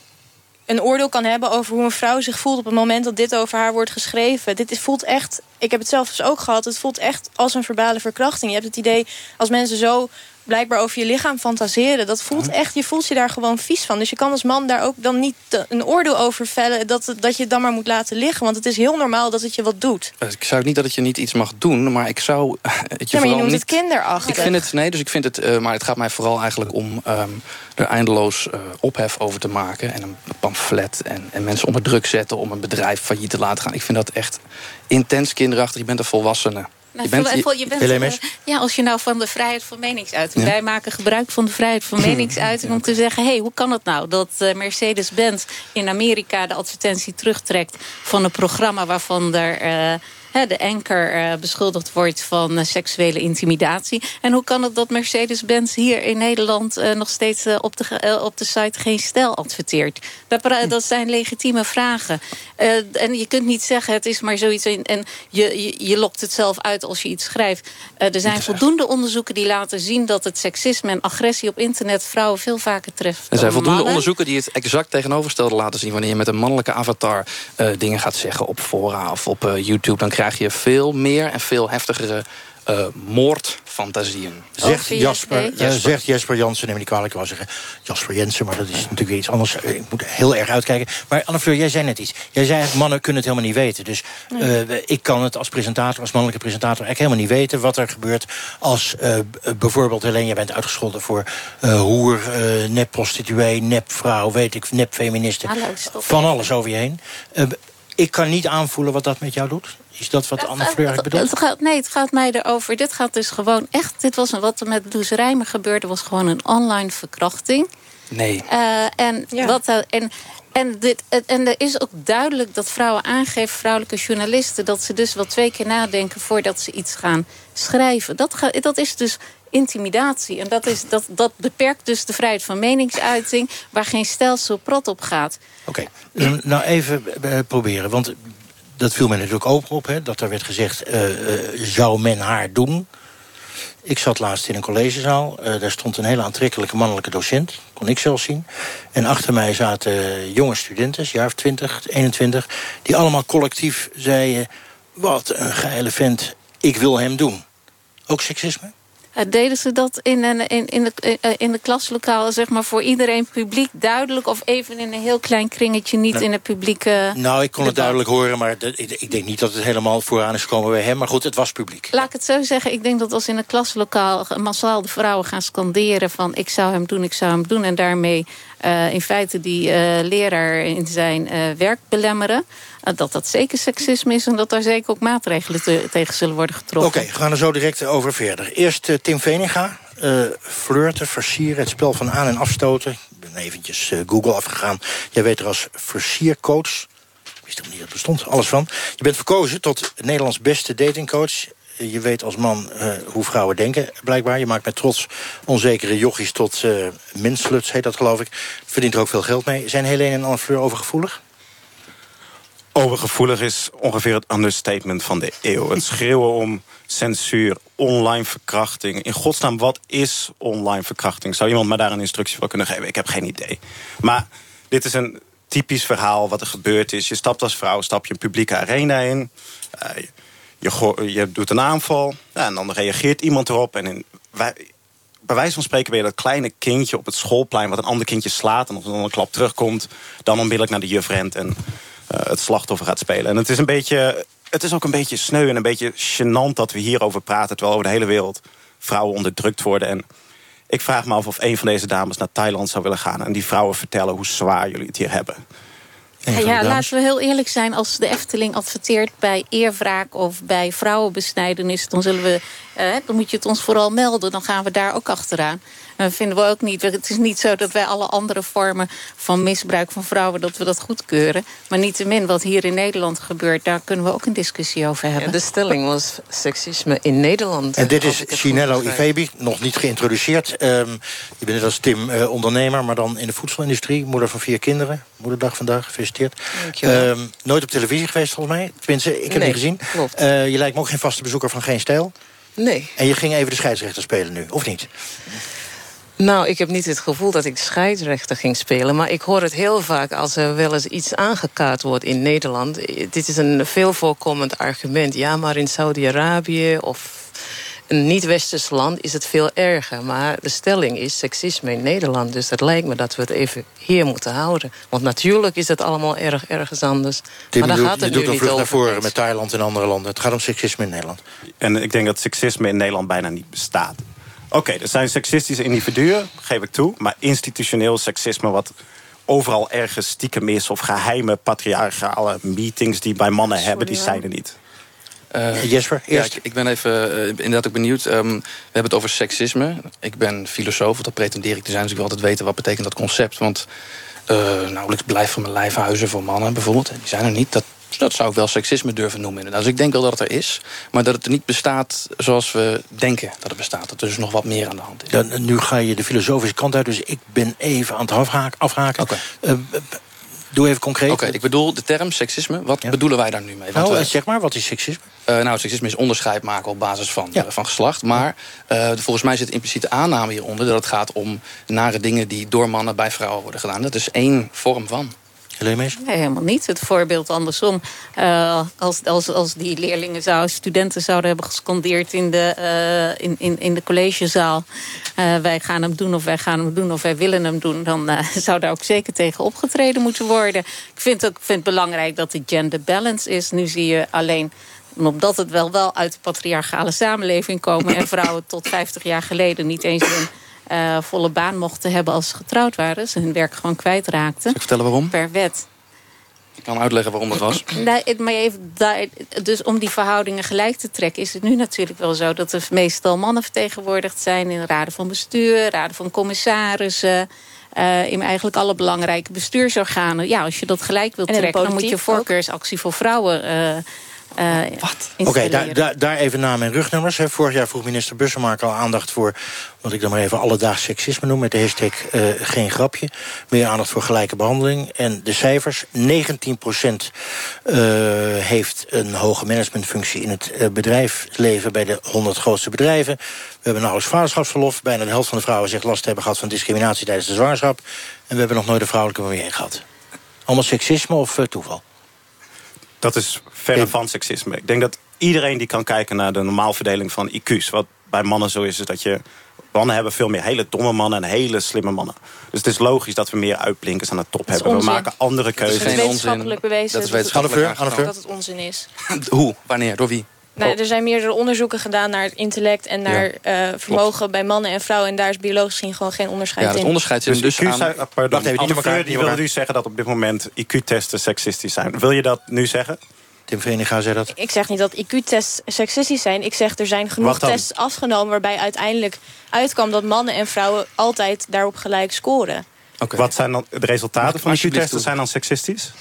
een oordeel kan hebben over hoe een vrouw zich voelt op het moment dat dit over haar wordt geschreven. Dit is, voelt echt, ik heb het zelf dus ook gehad, het voelt echt als een verbale verkrachting. Je hebt het idee als mensen zo blijkbaar over je lichaam fantaseren. Dat voelt echt, je voelt je daar gewoon vies van. Dus je kan als man daar ook dan niet eh, een oordeel over vellen dat, dat je het dan maar moet laten liggen. Want het is heel normaal dat het je wat doet.
Eh, Ik zou niet dat het je niet iets mag doen, maar ik zou het je
Ja, maar je
vooral
noemt
niet...
het kinderachtig.
Ik vind het, nee, dus ik vind het, eh, maar het gaat mij vooral eigenlijk om ehm, er eindeloos ophef over te maken. En een pamflet en, en mensen onder druk zetten om een bedrijf failliet te laten gaan. Ik vind dat echt intens kinderachtig. Je bent een volwassene.
Nou,
je bent,
vol- vol- je bent,
Helene
eh, ja, als je nou van de vrijheid van meningsuiting...
Ja.
wij maken gebruik van de vrijheid van meningsuiting... om te zeggen, hé, hey, hoe kan het nou dat eh, Mercedes-Benz in Amerika... de advertentie terugtrekt van een programma waarvan er... eh, de anker eh, beschuldigd wordt van eh, seksuele intimidatie. En hoe kan het dat Mercedes-Benz hier in Nederland eh, nog steeds op, de, op de site geen stijl adverteert? Dat, pra- dat zijn legitieme vragen. En je kunt niet zeggen, het is maar zoiets. En, je, je, je lokt het zelf uit als je iets schrijft. Er zijn voldoende onderzoeken die laten zien dat het seksisme en agressie op internet vrouwen veel vaker treft.
Er zijn voldoende
mannen.
onderzoeken die het exact tegenovergelde laten zien. Wanneer je met een mannelijke avatar dingen gaat zeggen op fora of op YouTube, dan krijg je veel meer en veel heftigere eh, moordfantasieën.
Zegt Jasper, eh, zegt Jesper Jansen, neem me niet kwalijk, ik wou zeggen Jasper Jensen, maar dat is natuurlijk weer iets anders. Eh, Ik moet heel erg uitkijken. Maar Anne-Fleur, jij zei net iets. Jij zei, mannen kunnen het helemaal niet weten. Dus eh, ik kan het als presentator, als mannelijke presentator... eigenlijk helemaal niet weten wat er gebeurt als eh, bijvoorbeeld... Helene, jij bent uitgescholden voor eh hoer, eh nep-prostituee, nep-vrouw... weet ik, nep-feministen.
Hallo, stop
Van alles over je heen. Eh, ik kan niet aanvoelen wat dat met jou doet. Is dat wat Anne-Fleur eigenlijk bedoelt?
Het gaat, nee, het gaat mij erover. Dit gaat dus gewoon echt. Dit was een, wat er met Loes Rijmer gebeurde, was gewoon een online verkrachting.
Nee.
Eh, en, wat, er- en, en, dit, en er is ook duidelijk dat vrouwen aangeven, vrouwelijke journalisten, dat ze dus wel twee keer nadenken voordat ze iets gaan schrijven. Dat, ga, dat is dus intimidatie. En dat, is, dat, dat beperkt dus de vrijheid van meningsuiting, waar geen stelsel prot op gaat.
Oké, nou even eh, proberen. Want dat viel mij natuurlijk ook op. Hè, dat er werd gezegd, eh, eh, zou men haar doen? Ik zat laatst in een collegezaal. eh, daar stond een hele aantrekkelijke mannelijke docent. Kon ik zelfs zien. En achter mij zaten jonge studenten, jaar of 20, 21... die allemaal collectief zeiden... wat een geile vent, ik wil hem doen. Ook seksisme?
Eh, Deden ze dat in, een, in, in, de, eh, in de klaslokaal, zeg maar, voor iedereen publiek duidelijk? Of even in een heel klein kringetje, niet
Nee.
in het publieke...
Nou, ik kon het duidelijk horen, maar de- ik, ik denk niet dat het helemaal vooraan is gekomen bij hem. Maar goed, het was publiek.
Laat ik het zo zeggen, ik denk dat als in een klaslokaal massaal de vrouwen gaan scanderen van ik zou hem doen, ik zou hem doen. En daarmee eh, in feite die eh, leraar in zijn eh, werk belemmeren. Eh, dat dat zeker seksisme is en dat daar zeker ook maatregelen te- tegen zullen worden getroffen.
Oké, we gaan er zo direct over verder. Eerst eh, Tim Veninga. eh, flirten, versieren, het spel van aan- en afstoten. Ik ben eventjes eh, Google afgegaan. Jij weet er als versiercoach... Ik wist niet dat bestond, alles van. Je bent verkozen tot Nederlands beste datingcoach. Eh, Je weet als man eh, hoe vrouwen denken, blijkbaar. Je maakt met trots onzekere jochies tot eh mensluts, heet dat geloof ik. Verdient er ook veel geld mee. Zijn Helene en Anne-Fleur overgevoelig?
Overgevoelig is ongeveer het understatement van de eeuw. Het schreeuwen om censuur, online verkrachting. In godsnaam, wat is online verkrachting? Zou iemand me daar een instructie voor kunnen geven? Ik heb geen idee. Maar dit is een typisch verhaal wat er gebeurd is. Je stapt als vrouw, stap je een publieke arena in. Eh, je, doet een aanval. Ja, en dan reageert iemand erop. En bij wijze van spreken ben je dat kleine kindje op het schoolplein... wat een ander kindje slaat en of dan een klap terugkomt... dan onmiddellijk naar de juf rent en het slachtoffer gaat spelen. En het is, een beetje, het is ook een beetje sneu en een beetje gênant dat we hierover praten... terwijl over de hele wereld vrouwen onderdrukt worden. En ik vraag me af of een van deze dames naar Thailand zou willen gaan... en die vrouwen vertellen hoe zwaar jullie het hier hebben.
Ja, ja, laten we heel eerlijk zijn. Als de Efteling adverteert bij eerwraak of bij vrouwenbesnijdenis... dan, zullen we, eh, dan moet je het ons vooral melden. Dan gaan we daar ook achteraan. En dat vinden we ook niet. Het is niet zo dat wij alle andere vormen van misbruik van vrouwen... dat we dat goedkeuren. Maar niettemin wat hier in Nederland gebeurt... daar kunnen we ook een discussie over hebben.
Ja, de stelling was seksisme in Nederland.
En dit is Chinello. Ifebi, nog niet geïntroduceerd. Ehm, je bent net als Tim eh, ondernemer, maar dan in de voedselindustrie. Moeder van vier kinderen. Moederdag vandaag, gefeliciteerd. Ehm, nooit op televisie geweest volgens mij. Tenminste, ik heb
Nee,
niet gezien.
klopt.
Eh, je lijkt me ook geen vaste bezoeker van Geen Stijl.
Nee.
En je ging even de scheidsrechter spelen nu, of niet?
Nou, ik heb niet het gevoel dat ik scheidsrechter ging spelen. Maar ik hoor het heel vaak als er wel eens iets aangekaart wordt in Nederland. Dit is een veel voorkomend argument. Ja, maar in Saudi-Arabië of een niet-westers land is het veel erger. Maar de stelling is seksisme in Nederland. Dus het lijkt me dat we het even hier moeten houden. Want natuurlijk is het allemaal erg ergens anders.
Tim,
maar daar
je doet-
gaat
je
het
doet
nu
een
niet
vlucht naar
over.
voren met Thailand en andere landen. Het gaat om seksisme in Nederland.
En ik denk dat seksisme in Nederland bijna niet bestaat. Oké, er zijn seksistische individuen, geef ik toe. Maar institutioneel seksisme wat overal ergens stiekem is... of geheime patriarchale meetings die bij mannen hebben, die zijn er niet.
Eh,
Jesper,
ja,
eerst.
ik, ik ben even eh, inderdaad ook benieuwd. Ehm, we hebben het over seksisme. Ik ben filosoof, dat pretendeer ik te zijn. Dus ik wil altijd weten wat betekent dat concept. Want eh nauwelijks blijf van mijn lijf huizen voor mannen bijvoorbeeld. Die zijn er niet. Dat Dat zou ik wel seksisme durven noemen. inderdaad. Dus ik denk wel dat het er is. Maar dat het er niet bestaat zoals we denken dat het bestaat. Dat er dus nog wat meer aan de hand is.
Dan, nu ga je de filosofische kant uit, dus ik ben even aan het afhaken. afhaken. Eh, eh, doe even concreet.
Oké, ik bedoel de term seksisme. Wat bedoelen wij daar nu mee? Want
Nou,
we-
zeg maar, wat is seksisme?
Eh, nou, seksisme is onderscheid maken op basis van, eh, van geslacht. Maar eh, volgens mij zit impliciete aanname hieronder... dat het gaat om nare dingen die door mannen bij vrouwen worden gedaan. Dat is één vorm van.
Nee, helemaal niet. Het voorbeeld andersom. Eh, als, als, als die leerlingen zouden, studenten zouden hebben gescondeerd in de, eh, in, in, in de collegezaal. eh, wij gaan hem doen of wij gaan hem doen of wij willen hem doen. Dan zou daar ook zeker tegen opgetreden moeten worden. Ik vind, ook, vind het belangrijk dat de gender balance is. Nu zie je alleen omdat het wel, wel uit de patriarchale samenleving komen... en vrouwen tot 50 jaar geleden niet eens een eh, volle baan mochten hebben als ze getrouwd waren. Ze hun werk gewoon kwijtraakten.
Zal ik vertellen waarom?
Per wet.
Ik kan uitleggen waarom dat was.
Nee, het- maar even, dus om die verhoudingen gelijk te trekken... is het nu natuurlijk wel zo dat er meestal mannen vertegenwoordigd zijn... in raden van bestuur, raden van commissarissen... eh, in eigenlijk alle belangrijke bestuursorganen. Ja, als je dat gelijk wilt trekken... dan moet je
ook.
voorkeursactie voor vrouwen eh eh,
Oké, daar, daar, daar even naam en rugnummers. Hè. Vorig jaar vroeg minister Bussemaker al aandacht voor... wat ik dan maar even alledaags seksisme noem... met de hashtag eh, geen grapje. Meer aandacht voor gelijke behandeling. En de cijfers, 19% heeft een hoge managementfunctie... in het eh, bedrijfsleven bij de 100 grootste bedrijven. We hebben nauwelijks vaderschapsverlof. Bijna de helft van de vrouwen zegt last te hebben gehad... van discriminatie tijdens de zwangerschap. En we hebben nog nooit een vrouwelijke premier gehad. Allemaal seksisme of eh, toeval?
Dat is verre van seksisme. Ik denk dat iedereen die kan kijken naar de normaalverdeling van IQ's. Wat bij mannen zo is, is dat je. Mannen hebben veel meer hele domme mannen en hele slimme mannen. Dus het is logisch dat we meer uitblinkers aan de top hebben. We maken andere keuzes.
is wetenschappelijk bewezen
Dat is wetenschappelijk
Fleur, Anne
dat het onzin is.
Hoe? Wanneer? Door wie?
Nou, er zijn meerdere onderzoeken gedaan naar het intellect en naar eh, vermogen bij mannen en vrouwen. En daar is biologisch gezien gewoon geen onderscheid
Ja, het
in.
onderscheid zit
Dus,
dus
IQ
aan...
ah, pardon,
Wacht even,
Fleur, die wil nu zeggen dat op dit moment IQ-testen seksistisch zijn. Wil je dat nu zeggen?
Tim Veninga zei dat.
Ik zeg niet dat IQ-tests seksistisch zijn. Ik zeg er zijn genoeg tests afgenomen waarbij uiteindelijk uitkwam dat mannen en vrouwen altijd daarop gelijk scoren.
Wat zijn dan de resultaten van IQ-testen? Zijn dan seksistisch?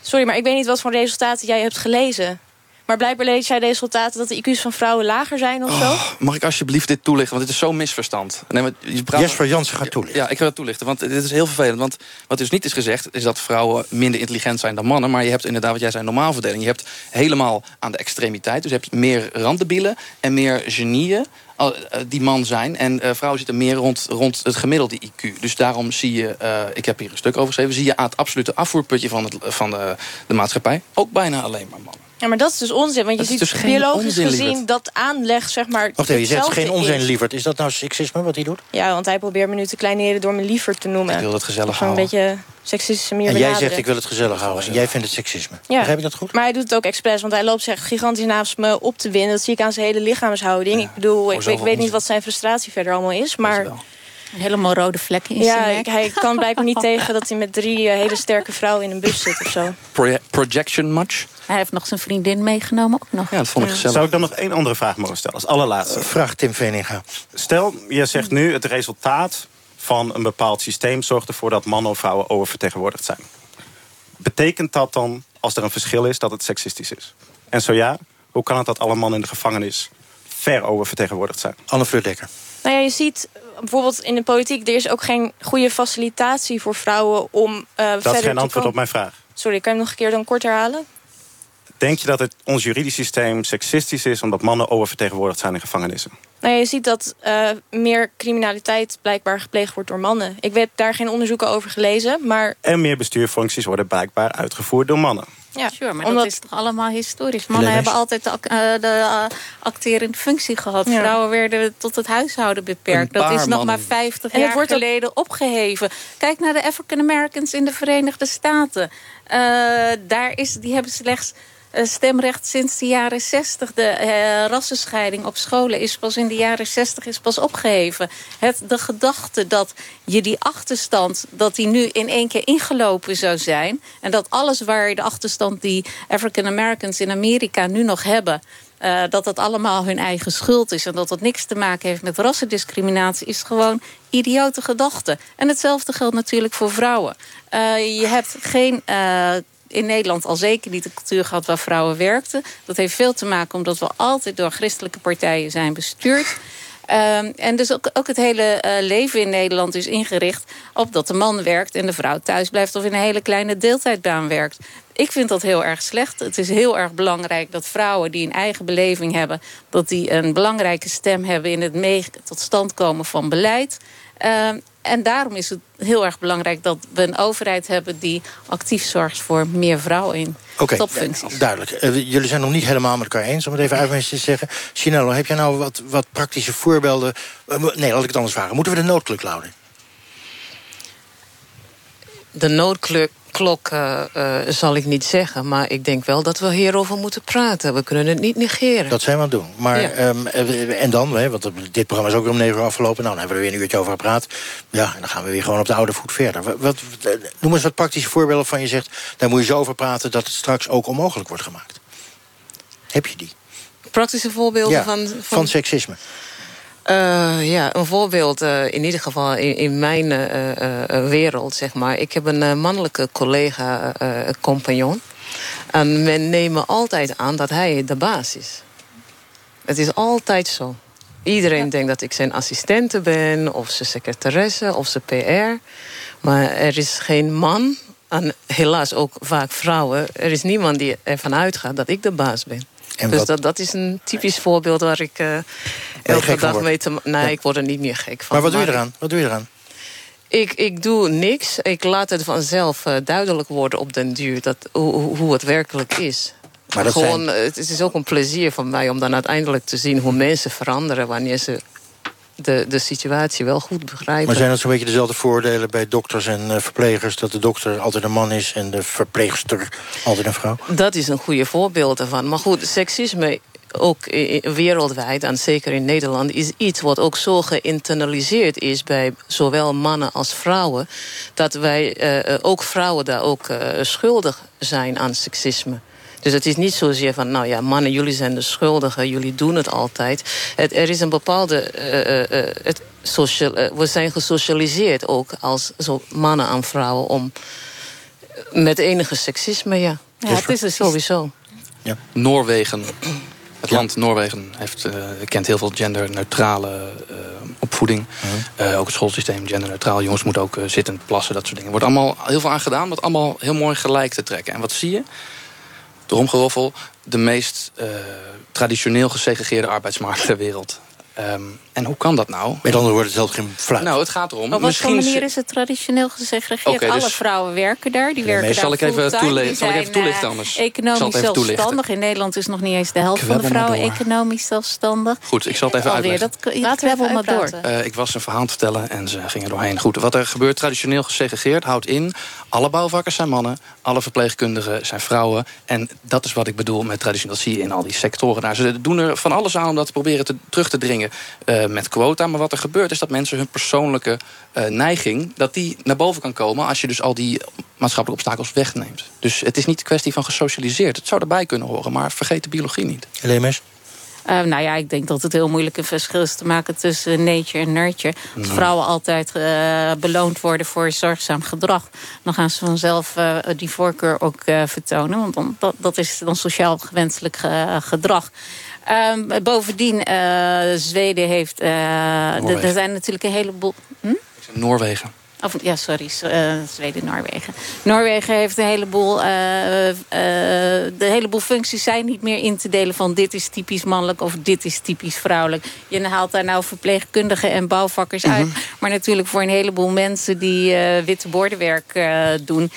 Sorry, maar ik weet niet wat voor resultaten jij hebt gelezen. Maar blijkbaar lees jij resultaten dat de IQ's van vrouwen lager zijn of zo?
Mag ik alsjeblieft dit toelichten? Want dit is zo'n misverstand. Nee, maar je praat-
Jesper Jansen gaat toelichten.
Ja, ik wil dat toelichten. Want dit is heel vervelend. Want wat dus niet is gezegd, is dat vrouwen minder intelligent zijn dan mannen. Maar je hebt inderdaad, wat jij zei, normaalverdeling. Je hebt helemaal aan de extremiteit. Dus je hebt meer randdebielen en meer genieën eh, die man zijn. En eh, vrouwen zitten meer rond, rond het gemiddelde IQ. Dus daarom zie je, eh, ik heb hier een stuk over geschreven... zie je aan het absolute afvoerputje van, het, van de, de maatschappij... ook bijna alleen maar mannen.
Ja, maar dat is dus onzin. Want je ziet
dus
biologisch
onzin,
gezien dat aanleg, zeg maar.
Wacht even, je zegt geen onzin, lieverd. Is dat nou seksisme wat hij doet?
Ja, want hij probeert me nu te kleineren door me liever te noemen.
Ik wil het gezellig houden.
beetje seksistische manier
En jij
benaderen.
zegt ik wil het gezellig houden. En jij vindt het seksisme.
Ja.
Begrijp ik dat goed?
Maar hij doet het ook expres, want hij loopt zich gigantisch naast me op te winnen. Dat zie ik aan zijn hele lichaamshouding. Ik bedoel, ik, weet niet wat zijn frustratie verder allemaal is, maar...
Helemaal rode vlekken in
Ja,
zijn
ik-
nek.
hij kan blijkbaar niet tegen dat hij met drie eh, hele sterke vrouwen in een bus zit of zo.
Proje- projection much?
Hij heeft nog zijn vriendin meegenomen ook nog.
Ja, dat vond ik gezellig.
Zou ik dan nog één andere vraag mogen stellen? Als allerlaatste.
vraag Tim Veninga.
Stel, je zegt nu het resultaat van een bepaald systeem... zorgt ervoor dat mannen of vrouwen oververtegenwoordigd zijn. Betekent dat dan, als er een verschil is, dat het seksistisch is? En zo ja, hoe kan het dat alle mannen in de gevangenis... ver oververtegenwoordigd zijn?
Anne Fleur.
Nou ja, je ziet eh, bijvoorbeeld in de politiek... er is ook geen goede facilitatie voor vrouwen om eh verder
Dat is geen antwoord op mijn vraag.
Sorry, kan je hem nog een keer dan kort herhalen?
Denk je dat het, ons juridisch systeem seksistisch is... omdat mannen oververtegenwoordigd zijn in gevangenissen?
Nou je ziet dat eh, meer criminaliteit blijkbaar gepleegd wordt door mannen. Ik heb daar geen onderzoeken over gelezen, maar...
En meer bestuurfuncties worden blijkbaar uitgevoerd door mannen.
Ja,
Sure, maar
omdat-
dat is toch allemaal historisch. Mannen hebben altijd de, eh, de eh, acterende functie gehad.
Ja.
Vrouwen werden tot het huishouden beperkt. Dat is nog maar
mannen.
50
En
jaar
wordt
geleden opgeheven. Kijk naar de African Americans in de Verenigde Staten. Eh, daar is, die hebben slechts stemrecht sinds de jaren 60. De eh, rassenscheiding op scholen is pas in de jaren 60 is pas opgeheven. Het, de gedachte dat je die achterstand, dat die nu in één keer ingelopen zou zijn. En dat alles waar de achterstand die African Americans in Amerika nu nog hebben. eh, dat dat allemaal hun eigen schuld is en dat dat niks te maken heeft met rassendiscriminatie, is gewoon idiote gedachte. En hetzelfde geldt natuurlijk voor vrouwen. Eh, je hebt geen eh, in Nederland al zeker niet een cultuur gehad waar vrouwen werkten. Dat heeft veel te maken omdat we altijd door christelijke partijen zijn bestuurd. Um, en dus ook, ook het hele uh, leven in Nederland is ingericht op dat de man werkt en de vrouw thuis blijft of in een hele kleine deeltijdbaan werkt. Ik vind dat heel erg slecht. Het is heel erg belangrijk dat vrouwen die een eigen beleving hebben, dat die een belangrijke stem hebben in het mee tot stand komen van beleid. Uh, en daarom is het heel erg belangrijk dat we een overheid hebben die actief zorgt voor meer vrouwen in
Oké,
topfuncties.
duidelijk. Uh, jullie zijn nog niet helemaal met elkaar eens, om het even uit te zeggen. Chinello, heb jij nou wat, wat praktische voorbeelden? Uh, nee, laat ik het anders vragen. Moeten we de noodkluk houden?
De noodkluk klok uh, uh, zal ik niet zeggen. Maar ik denk wel dat we hierover moeten praten. We kunnen het niet negeren.
Dat zijn we aan het doen. Maar,
Ja.
ehm, eh, en dan, hè, want dit programma is ook weer om negen uur afgelopen. Nou, dan hebben we er weer een uurtje over gepraat. Ja, en dan gaan we weer gewoon op de oude voet verder. Wat, wat, noem eens wat praktische voorbeelden van je zegt... daar moet je zo over praten dat het straks ook onmogelijk wordt gemaakt. Heb je die?
Praktische voorbeelden
Ja,
van,
van seksisme.
Eh, ja, een voorbeeld eh, in ieder geval in, in mijn eh, wereld, zeg maar. Ik heb een mannelijke collega, compagnon. En men neemt altijd aan dat hij de baas is. Het is altijd zo. Iedereen denkt dat ik zijn assistente ben, of zijn secretaresse, of zijn PR. Maar er is geen man, en helaas ook vaak vrouwen... er is niemand die ervan uitgaat dat ik de baas ben.
En
dus
wat-
dat, dat is een typisch voorbeeld waar ik eh elke
van
dag mee te... Nee,
Ja.
ik word er niet meer gek van.
Maar wat doe je eraan? Wat doe je eraan?
Ik, ik doe niks. Ik laat het vanzelf eh, duidelijk worden op den duur... Dat, hoe, hoe- het werkelijk is.
Maar dat
Gewoon,
zijn-
eh, Het is ook een plezier voor mij om dan uiteindelijk te zien... hoe mensen veranderen wanneer ze de, de situatie wel goed begrijpen.
Maar zijn dat zo'n beetje dezelfde voordelen bij dokters en eh, verplegers... dat de dokter altijd een man is en de verpleegster altijd een vrouw?
Dat is een goede voorbeeld ervan. Maar goed, seksisme ook wereldwijd, en zeker in Nederland... is iets wat ook zo geïnternaliseerd is bij zowel mannen als vrouwen... dat wij, eh, eh, ook vrouwen daar ook eh, schuldig zijn aan seksisme. Dus het is niet zozeer van, nou ja, mannen, jullie zijn de schuldigen, jullie doen het altijd. Het, er is een bepaalde. eh, eh, eh, het social, we zijn gesocialiseerd ook als zo mannen aan vrouwen om. Met enige seksisme, ja.
Ja, het is een
sowieso.
Noorwegen. Het land Noorwegen heeft, eh, kent heel veel genderneutrale eh, opvoeding. Eh, ook het schoolsysteem genderneutraal. Jongens moeten ook zittend plassen, dat soort dingen. Er wordt allemaal heel veel aan gedaan om het allemaal heel mooi gelijk te trekken. En wat zie je? Door omgeroffel de meest eh, traditioneel gesegregeerde arbeidsmarkt ter wereld. Ehm, en hoe kan dat nou?
Met andere woorden, het helpt geen fluit.
Nou, het gaat erom.
Op wat voor manier is het traditioneel gesegregeerd?
Oké, dus-
Alle vrouwen werken daar. Die werken daar
zal ik even toelichten-
Die
zal ik even toelichten
eh,
anders?
Economisch
toelichten.
zelfstandig. In Nederland is nog niet eens de helft van de vrouwen economisch zelfstandig.
Goed, ik zal het even
Alweer,
uitleggen.
dat Laten we maar door.
Eh, ik was een verhaal te vertellen en ze gingen doorheen. Goed, wat er gebeurt traditioneel gesegregeerd houdt in... alle bouwvakkers zijn mannen, alle verpleegkundigen zijn vrouwen. En dat is wat ik bedoel met traditioneel. Dat zie je in al die sectoren daar. Ze doen er van alles aan om dat te proberen te, terug te dringen eh, met quota. Maar wat er gebeurt is dat mensen hun persoonlijke eh, neiging... dat die naar boven kan komen als je dus al die maatschappelijke obstakels wegneemt. Dus het is niet een kwestie van gesocialiseerd. Het zou erbij kunnen horen, maar vergeet de biologie niet.
Leemers?
Eh, nou ja, ik denk dat het heel moeilijk een verschil is te maken tussen nature en nurture. Als
Nou.
vrouwen altijd eh, beloond worden voor zorgzaam gedrag, dan gaan ze vanzelf eh, die voorkeur ook eh, vertonen. Want dan, dat, dat is dan sociaal gewenselijk ge- gedrag. Ehm, bovendien, eh, Zweden heeft. eh, er zijn natuurlijk een heleboel. Hm?
Noorwegen.
Of, ja, sorry, eh, Zweden, Noorwegen. Noorwegen heeft een heleboel, eh, eh, de heleboel functies zijn niet meer in te delen van dit is typisch mannelijk of dit is typisch vrouwelijk. Je haalt daar nou verpleegkundigen en bouwvakkers uit.
Mhm.
Maar natuurlijk voor een heleboel mensen die witte bordenwerk doen,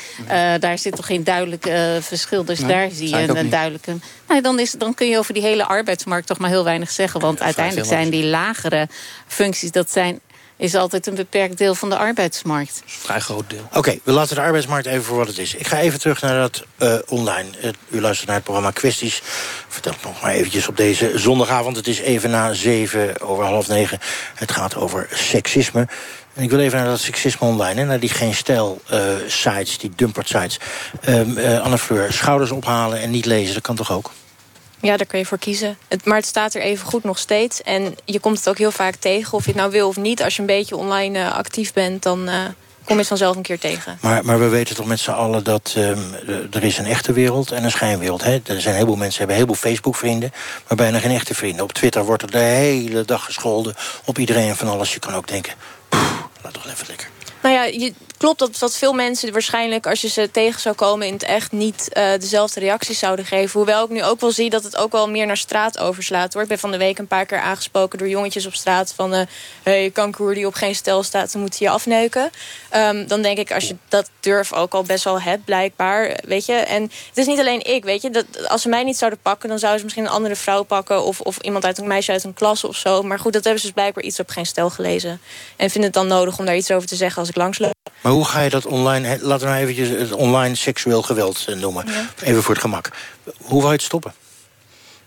daar zit toch geen duidelijk verschil. Dus.
Nee,
daar zie je een, duidelijke. Nou, dan, is, dan kun je over die hele arbeidsmarkt toch maar heel weinig zeggen. Want uiteindelijk zijn die lagere functies, dat zijn, is altijd een beperkt deel van de arbeidsmarkt.
Vrij groot deel.
Oké, we laten de arbeidsmarkt even voor wat het is. Ik ga even terug naar dat eh, online. U luistert naar het programma Kwesties. Vertel het nog maar eventjes op deze zondagavond. Het is even na zeven over half negen. Het gaat over seksisme. En ik wil even naar dat seksisme online. Hè, naar die geen stijl eh, sites, die dumpert sites. Ehm eh, Anne Fleur, schouders ophalen en niet lezen, dat kan toch ook?
Ja, daar kun je voor kiezen. Maar het staat er even goed nog steeds. En je komt het ook heel vaak tegen, of je het nou wil of niet. Als je een beetje online eh, actief bent, dan, eh, kom je het vanzelf een keer tegen.
Maar, maar we weten toch met z'n allen dat ehm, er is een echte wereld en een schijnwereld. Hè? Er zijn heel veel mensen hebben heel veel Facebook-vrienden, maar bijna geen echte vrienden. Op Twitter wordt er de hele dag gescholden op iedereen en van alles. Je kan ook denken, "Poeh, laat toch even lekker.
Nou ja, je, klopt dat, dat veel mensen waarschijnlijk... als je ze tegen zou komen in het echt... niet eh, dezelfde reacties zouden geven. Hoewel ik nu ook wel zie dat het ook wel meer naar straat overslaat. Hoor. Ik ben van de week een paar keer aangesproken door jongetjes op straat... van, hé, hey, kanker die op geen stel staat, dan moet je afneuken. Ehm, dan denk ik, als je dat durf ook al best wel hebt, blijkbaar. Weet je, en het is niet alleen ik, weet je. Dat, als ze mij niet zouden pakken, dan zouden ze misschien een andere vrouw pakken... of, of iemand uit een meisje uit een klas of zo. Maar goed, dat hebben ze dus blijkbaar iets op geen stel gelezen. En vinden het dan nodig om daar iets over te zeggen als ik langsloop.
Maar hoe ga je dat online, laten we nou eventjes het online seksueel geweld eh, noemen. Even voor het gemak. Hoe wil je het stoppen?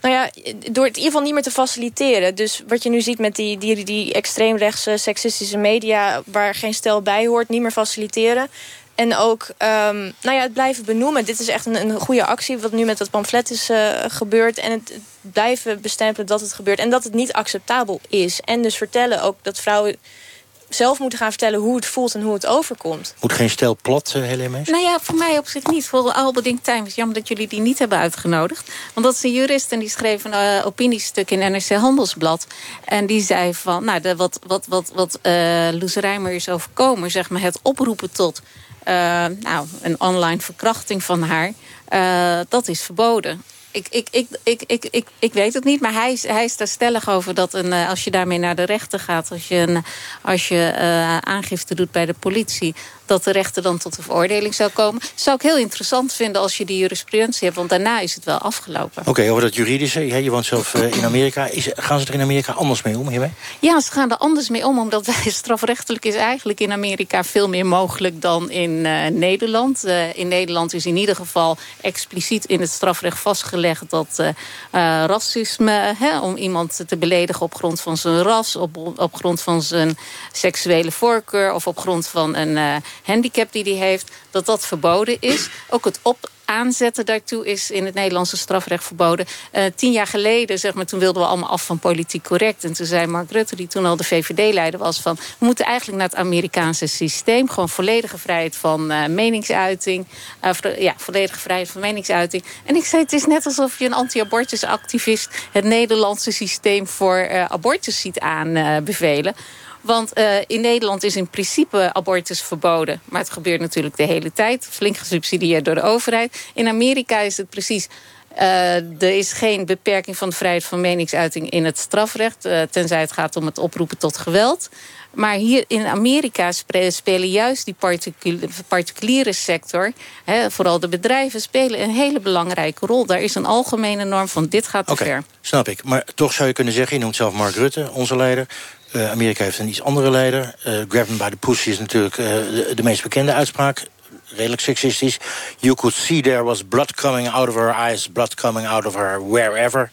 Nou ja, door het in ieder geval niet meer te faciliteren. Dus wat je nu ziet met die, die, die extreemrechtse seksistische media... waar geen stel bij hoort, niet meer faciliteren. En ook ehm, nou ja, het blijven benoemen. Dit is echt een, een goede actie wat nu met dat pamflet is uh, gebeurd. En het blijven bestempelen dat het gebeurt. En dat het niet acceptabel is. En dus vertellen ook dat vrouwen zelf moeten gaan vertellen hoe het voelt en hoe het overkomt.
Moet geen stel plat, uh, Helene
Nou ja, voor mij op zich niet. Voor Alberding Times, jammer dat jullie die niet hebben uitgenodigd. Want dat is een jurist en die schreef een uh, opiniestuk in NRC Handelsblad. En die zei van, nou, de, wat, wat, wat, wat uh, Loes Rijmer is overkomen... zeg maar het oproepen tot nou, een online verkrachting van haar... dat is verboden ik, ik, ik, ik, ik, ik, ik weet het niet, maar hij, hij is daar stellig over dat een, eh, als je daarmee naar de rechter gaat, als je, een, als je uh, aangifte doet bij de politie, dat de rechter dan tot een veroordeling zou komen. zou ik heel interessant vinden als je die jurisprudentie hebt, want daarna is het wel afgelopen.
Oké, over dat juridische, je woont zelf uh, in Amerika. Is, gaan ze er in Amerika anders mee om hiermee?
Ja, ze gaan er anders mee om, omdat wij strafrechtelijk is eigenlijk in Amerika veel meer mogelijk dan in Nederland. in Nederland is in ieder geval expliciet in het strafrecht vastgelegd dat uh, racisme, hè, om iemand te beledigen op grond van zijn ras, op, op grond van zijn seksuele voorkeur of op grond van een handicap die hij heeft, dat dat verboden is. Ook het op aanzetten daartoe is in het Nederlandse strafrecht verboden. Uh, tien jaar geleden, zeg maar, toen wilden we allemaal af van politiek correct. En toen zei Mark Rutte, die toen al de VVD-leider was... van we moeten eigenlijk naar het Amerikaanse systeem. Gewoon volledige vrijheid van uh, meningsuiting. Uh, ja, volledige vrijheid van meningsuiting. En ik zei, het is net alsof je een anti-abortusactivist... het Nederlandse systeem voor abortus ziet aanbevelen. Want uh, in Nederland is in principe abortus verboden. Maar het gebeurt natuurlijk de hele tijd. Flink gesubsidieerd door de overheid. In Amerika is het precies... Uh, er is geen beperking van de vrijheid van meningsuiting in het strafrecht. Uh, tenzij het gaat om het oproepen tot geweld. Maar hier in Amerika spelen juist die particuliere sector... Hè, vooral de bedrijven, spelen een hele belangrijke rol. Daar is een algemene norm van dit gaat te
okay,
ver.
Snap ik. Maar toch zou je kunnen zeggen, je noemt zelf Mark Rutte, onze leider... Uh, Amerika heeft een iets andere leider. Uh, by the pussy is natuurlijk uh, de, meest bekende uitspraak. Redelijk seksistisch. You could see there was blood coming out of her eyes... blood coming out of her wherever.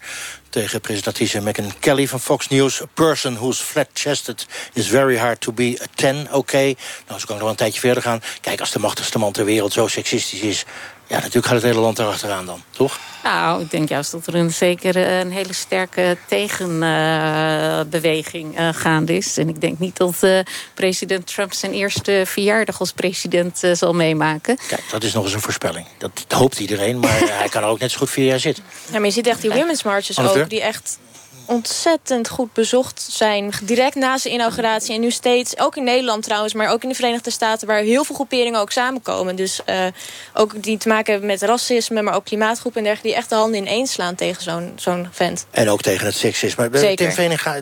Tegen presentatrice Megan Kelly van Fox News. A person who's flat-chested is very hard to be a ten. Oké, okay. nou, zo kan nog wel een tijdje verder gaan. Kijk, als de machtigste man ter wereld zo seksistisch is... Ja, natuurlijk gaat het hele land erachteraan dan, toch?
Nou, ik denk juist dat er een, zeker een hele sterke tegenbeweging uh, uh, gaande is. En ik denk niet dat uh, president Trump zijn eerste verjaardag als president zal meemaken.
Kijk, dat is nog eens een voorspelling. Dat hoopt iedereen, maar hij kan er ook net zo goed vier jaar zitten.
Ja, maar je ziet echt die women's marches ook, die echt ontzettend goed bezocht zijn. Direct na zijn inauguratie. En nu steeds, ook in Nederland trouwens... maar ook in de Verenigde Staten... waar heel veel groeperingen ook samenkomen. Dus uh, ook die te maken hebben met racisme... maar ook klimaatgroepen en dergelijke... die echt de handen ineens slaan tegen zo'n zo'n vent.
En ook tegen het seksisme.
Zeker.
Tim Veninga,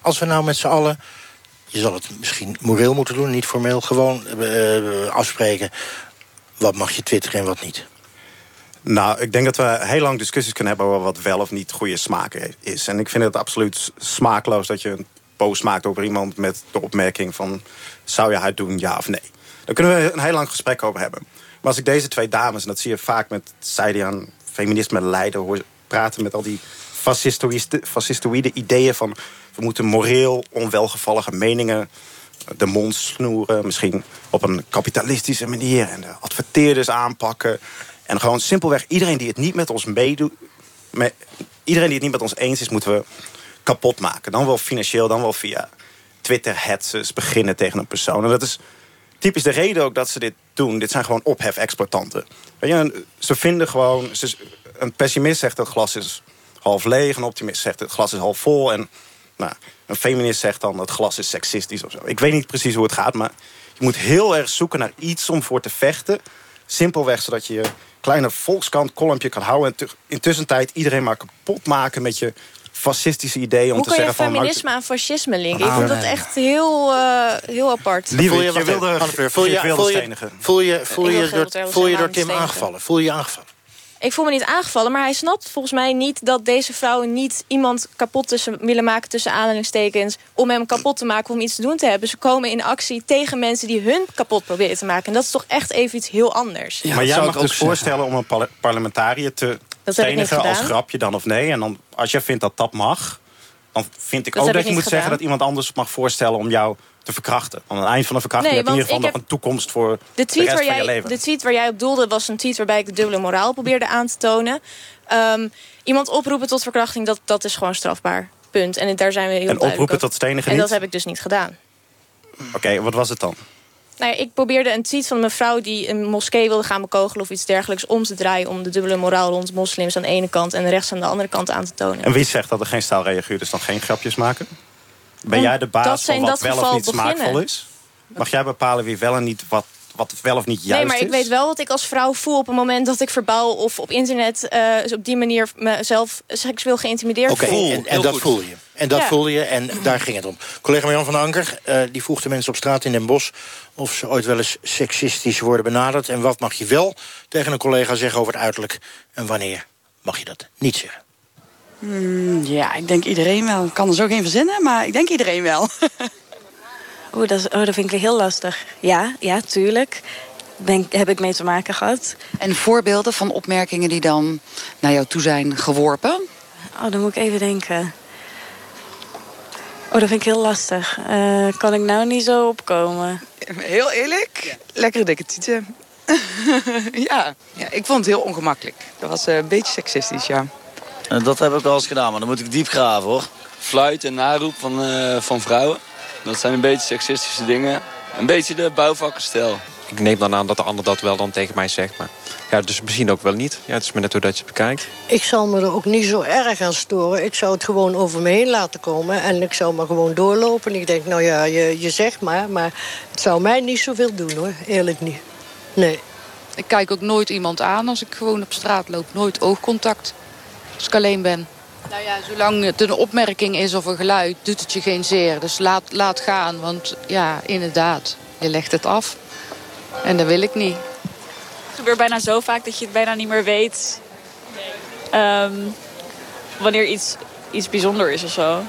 als we nou met z'n allen... je zal het misschien moreel moeten doen, niet formeel... gewoon uh, afspreken... wat mag je twitteren en wat niet.
Nou, ik denk dat we heel lang discussies kunnen hebben over wat wel of niet goede smaak is. En ik vind het absoluut smaakloos dat je een post maakt over iemand met de opmerking van zou je het doen, ja of nee. Daar kunnen we een heel lang gesprek over hebben. Maar als ik deze twee dames, en dat zie je vaak met zij die aan feminisme leiden, hoor praten met al die fascistoïde ideeën van we moeten moreel onwelgevallige meningen de mond snoeren, misschien op een kapitalistische manier en de adverteerders aanpakken. En gewoon simpelweg iedereen die het niet met ons meedoet... Met, iedereen die het niet met ons eens is, moeten we kapot maken. Dan wel financieel, dan wel via Twitter hetzes beginnen tegen een persoon. En dat is typisch de reden ook dat ze dit doen. Dit zijn gewoon ophef-exploitanten. Ze vinden gewoon... Ze, een pessimist zegt het glas is half leeg. Een optimist zegt het glas is half vol. En nou, een feminist zegt dan het glas is seksistisch of zo. Ik weet niet precies hoe het gaat, maar je moet heel erg zoeken naar iets om voor te vechten. Simpelweg zodat je kleine volkskant kolompje kan houden. En tu- intussen tijd iedereen maar kapot maken met je fascistische ideeën. Om
Hoe
te
je
zeggen van... nou,
feminisme aan fascisme linken? Ik
Ah,
vond dat
nee.
echt heel, eh, heel apart.
Lieve,
Voel je,
je wilde
voel je, voel je, voel je, voel
Ik
je,
Geert
door,
Wilders
voel je door Tim aangevallen? Voel je je aangevallen?
Ik voel me niet aangevallen, maar hij snapt volgens mij niet dat deze vrouwen niet iemand kapot tussen, willen maken tussen aanhalingstekens. Om hem kapot te maken, om iets te doen te hebben. Ze komen in actie tegen mensen die hun kapot proberen te maken. En dat is toch echt even iets heel anders.
maar jij mag dus voorstellen om een parle- parlementariër te
niet
stenigen als grapje dan of nee. En dan, als jij vindt dat dat mag, dan vind ik
Dat
ook dat
ik
je moet zeggen dat iemand anders mag voorstellen om jou te verkrachten. Aan het eind van de verkrachting
Nee,
heb je in ieder geval nog een toekomst voor
De
de,
tweet,
rest
waar
van je
jij,
leven.
de tweet waar jij op doelde was een tweet waarbij ik de dubbele moraal probeerde aan te tonen. Ehm, iemand oproepen tot verkrachting, dat, dat is gewoon strafbaar. Punt. En daar zijn we heel
En
duidelijk
oproepen tot stenigen
En dat heb ik dus niet gedaan.
Oké, wat was het dan?
Nou ja, ik probeerde een tweet van een mevrouw die een moskee wilde gaan bekogelen of iets dergelijks om te draaien om de dubbele moraal rond moslims aan de ene kant en rechts aan de andere kant aan te tonen.
En wie zegt dat er geen staalreaguur is, dan geen grapjes maken? Ben jij de baas van wat wel of niet smaakvol is? Mag jij bepalen wie wel en niet wat, wat wel of niet juist
nee, maar ik
is?
weet wel wat ik als vrouw voel op het moment dat ik verbaal of op internet eh, op die manier mezelf seksueel geïntimideerd voel.
en, en dat voel je. En dat
Ja.
voelde je en daar ging het om. Collega Marjan van Anker, eh, die vroeg de mensen op straat in Den Bosch... of ze ooit wel eens seksistisch worden benaderd. En wat mag je wel tegen een collega zeggen over het uiterlijk? En wanneer mag je dat niet zeggen?
Hmm, ja, ik denk iedereen wel. Ik kan er zo geen verzinnen, maar ik denk iedereen wel.
Oeh, dat, is- oh, dat vind ik heel lastig. Ja, ja, tuurlijk. Ben, heb ik mee te maken gehad.
En voorbeelden van opmerkingen die dan naar jou toe zijn geworpen?
Oh, dan moet ik even denken. Oh, dat vind ik heel lastig. Eh, kan ik nou niet zo opkomen?
Heel eerlijk, lekkere dikke tieten. ja. ja, ik vond het heel ongemakkelijk. Dat was eh, een beetje seksistisch, ja.
Dat heb ik wel eens gedaan, maar dan moet ik diep graven hoor. Fluit en naroep van, eh, van vrouwen. Dat zijn een beetje seksistische dingen. Een beetje de bouwvakkenstijl.
Ik neem dan aan dat de ander dat wel dan tegen mij zegt. Maar ja, dus misschien ook wel niet. Ja, het is maar net hoe dat je het bekijkt.
Ik zal me er ook niet zo erg aan storen. Ik zou het gewoon over me heen laten komen. En ik zou maar gewoon doorlopen. Ik denk, nou ja, je, je zegt maar. Maar het zou mij niet zoveel doen hoor. Eerlijk niet. Nee.
Ik kijk ook nooit iemand aan als ik gewoon op straat loop. Nooit oogcontact. Als ik alleen ben. Nou ja, zolang het een opmerking is of een geluid, doet het je geen zeer. Dus laat, laat gaan, want ja, inderdaad, je legt het af. En dat wil ik niet.
Het gebeurt bijna zo vaak dat je het bijna niet meer weet. ehm, wanneer iets, iets bijzonder is of zo.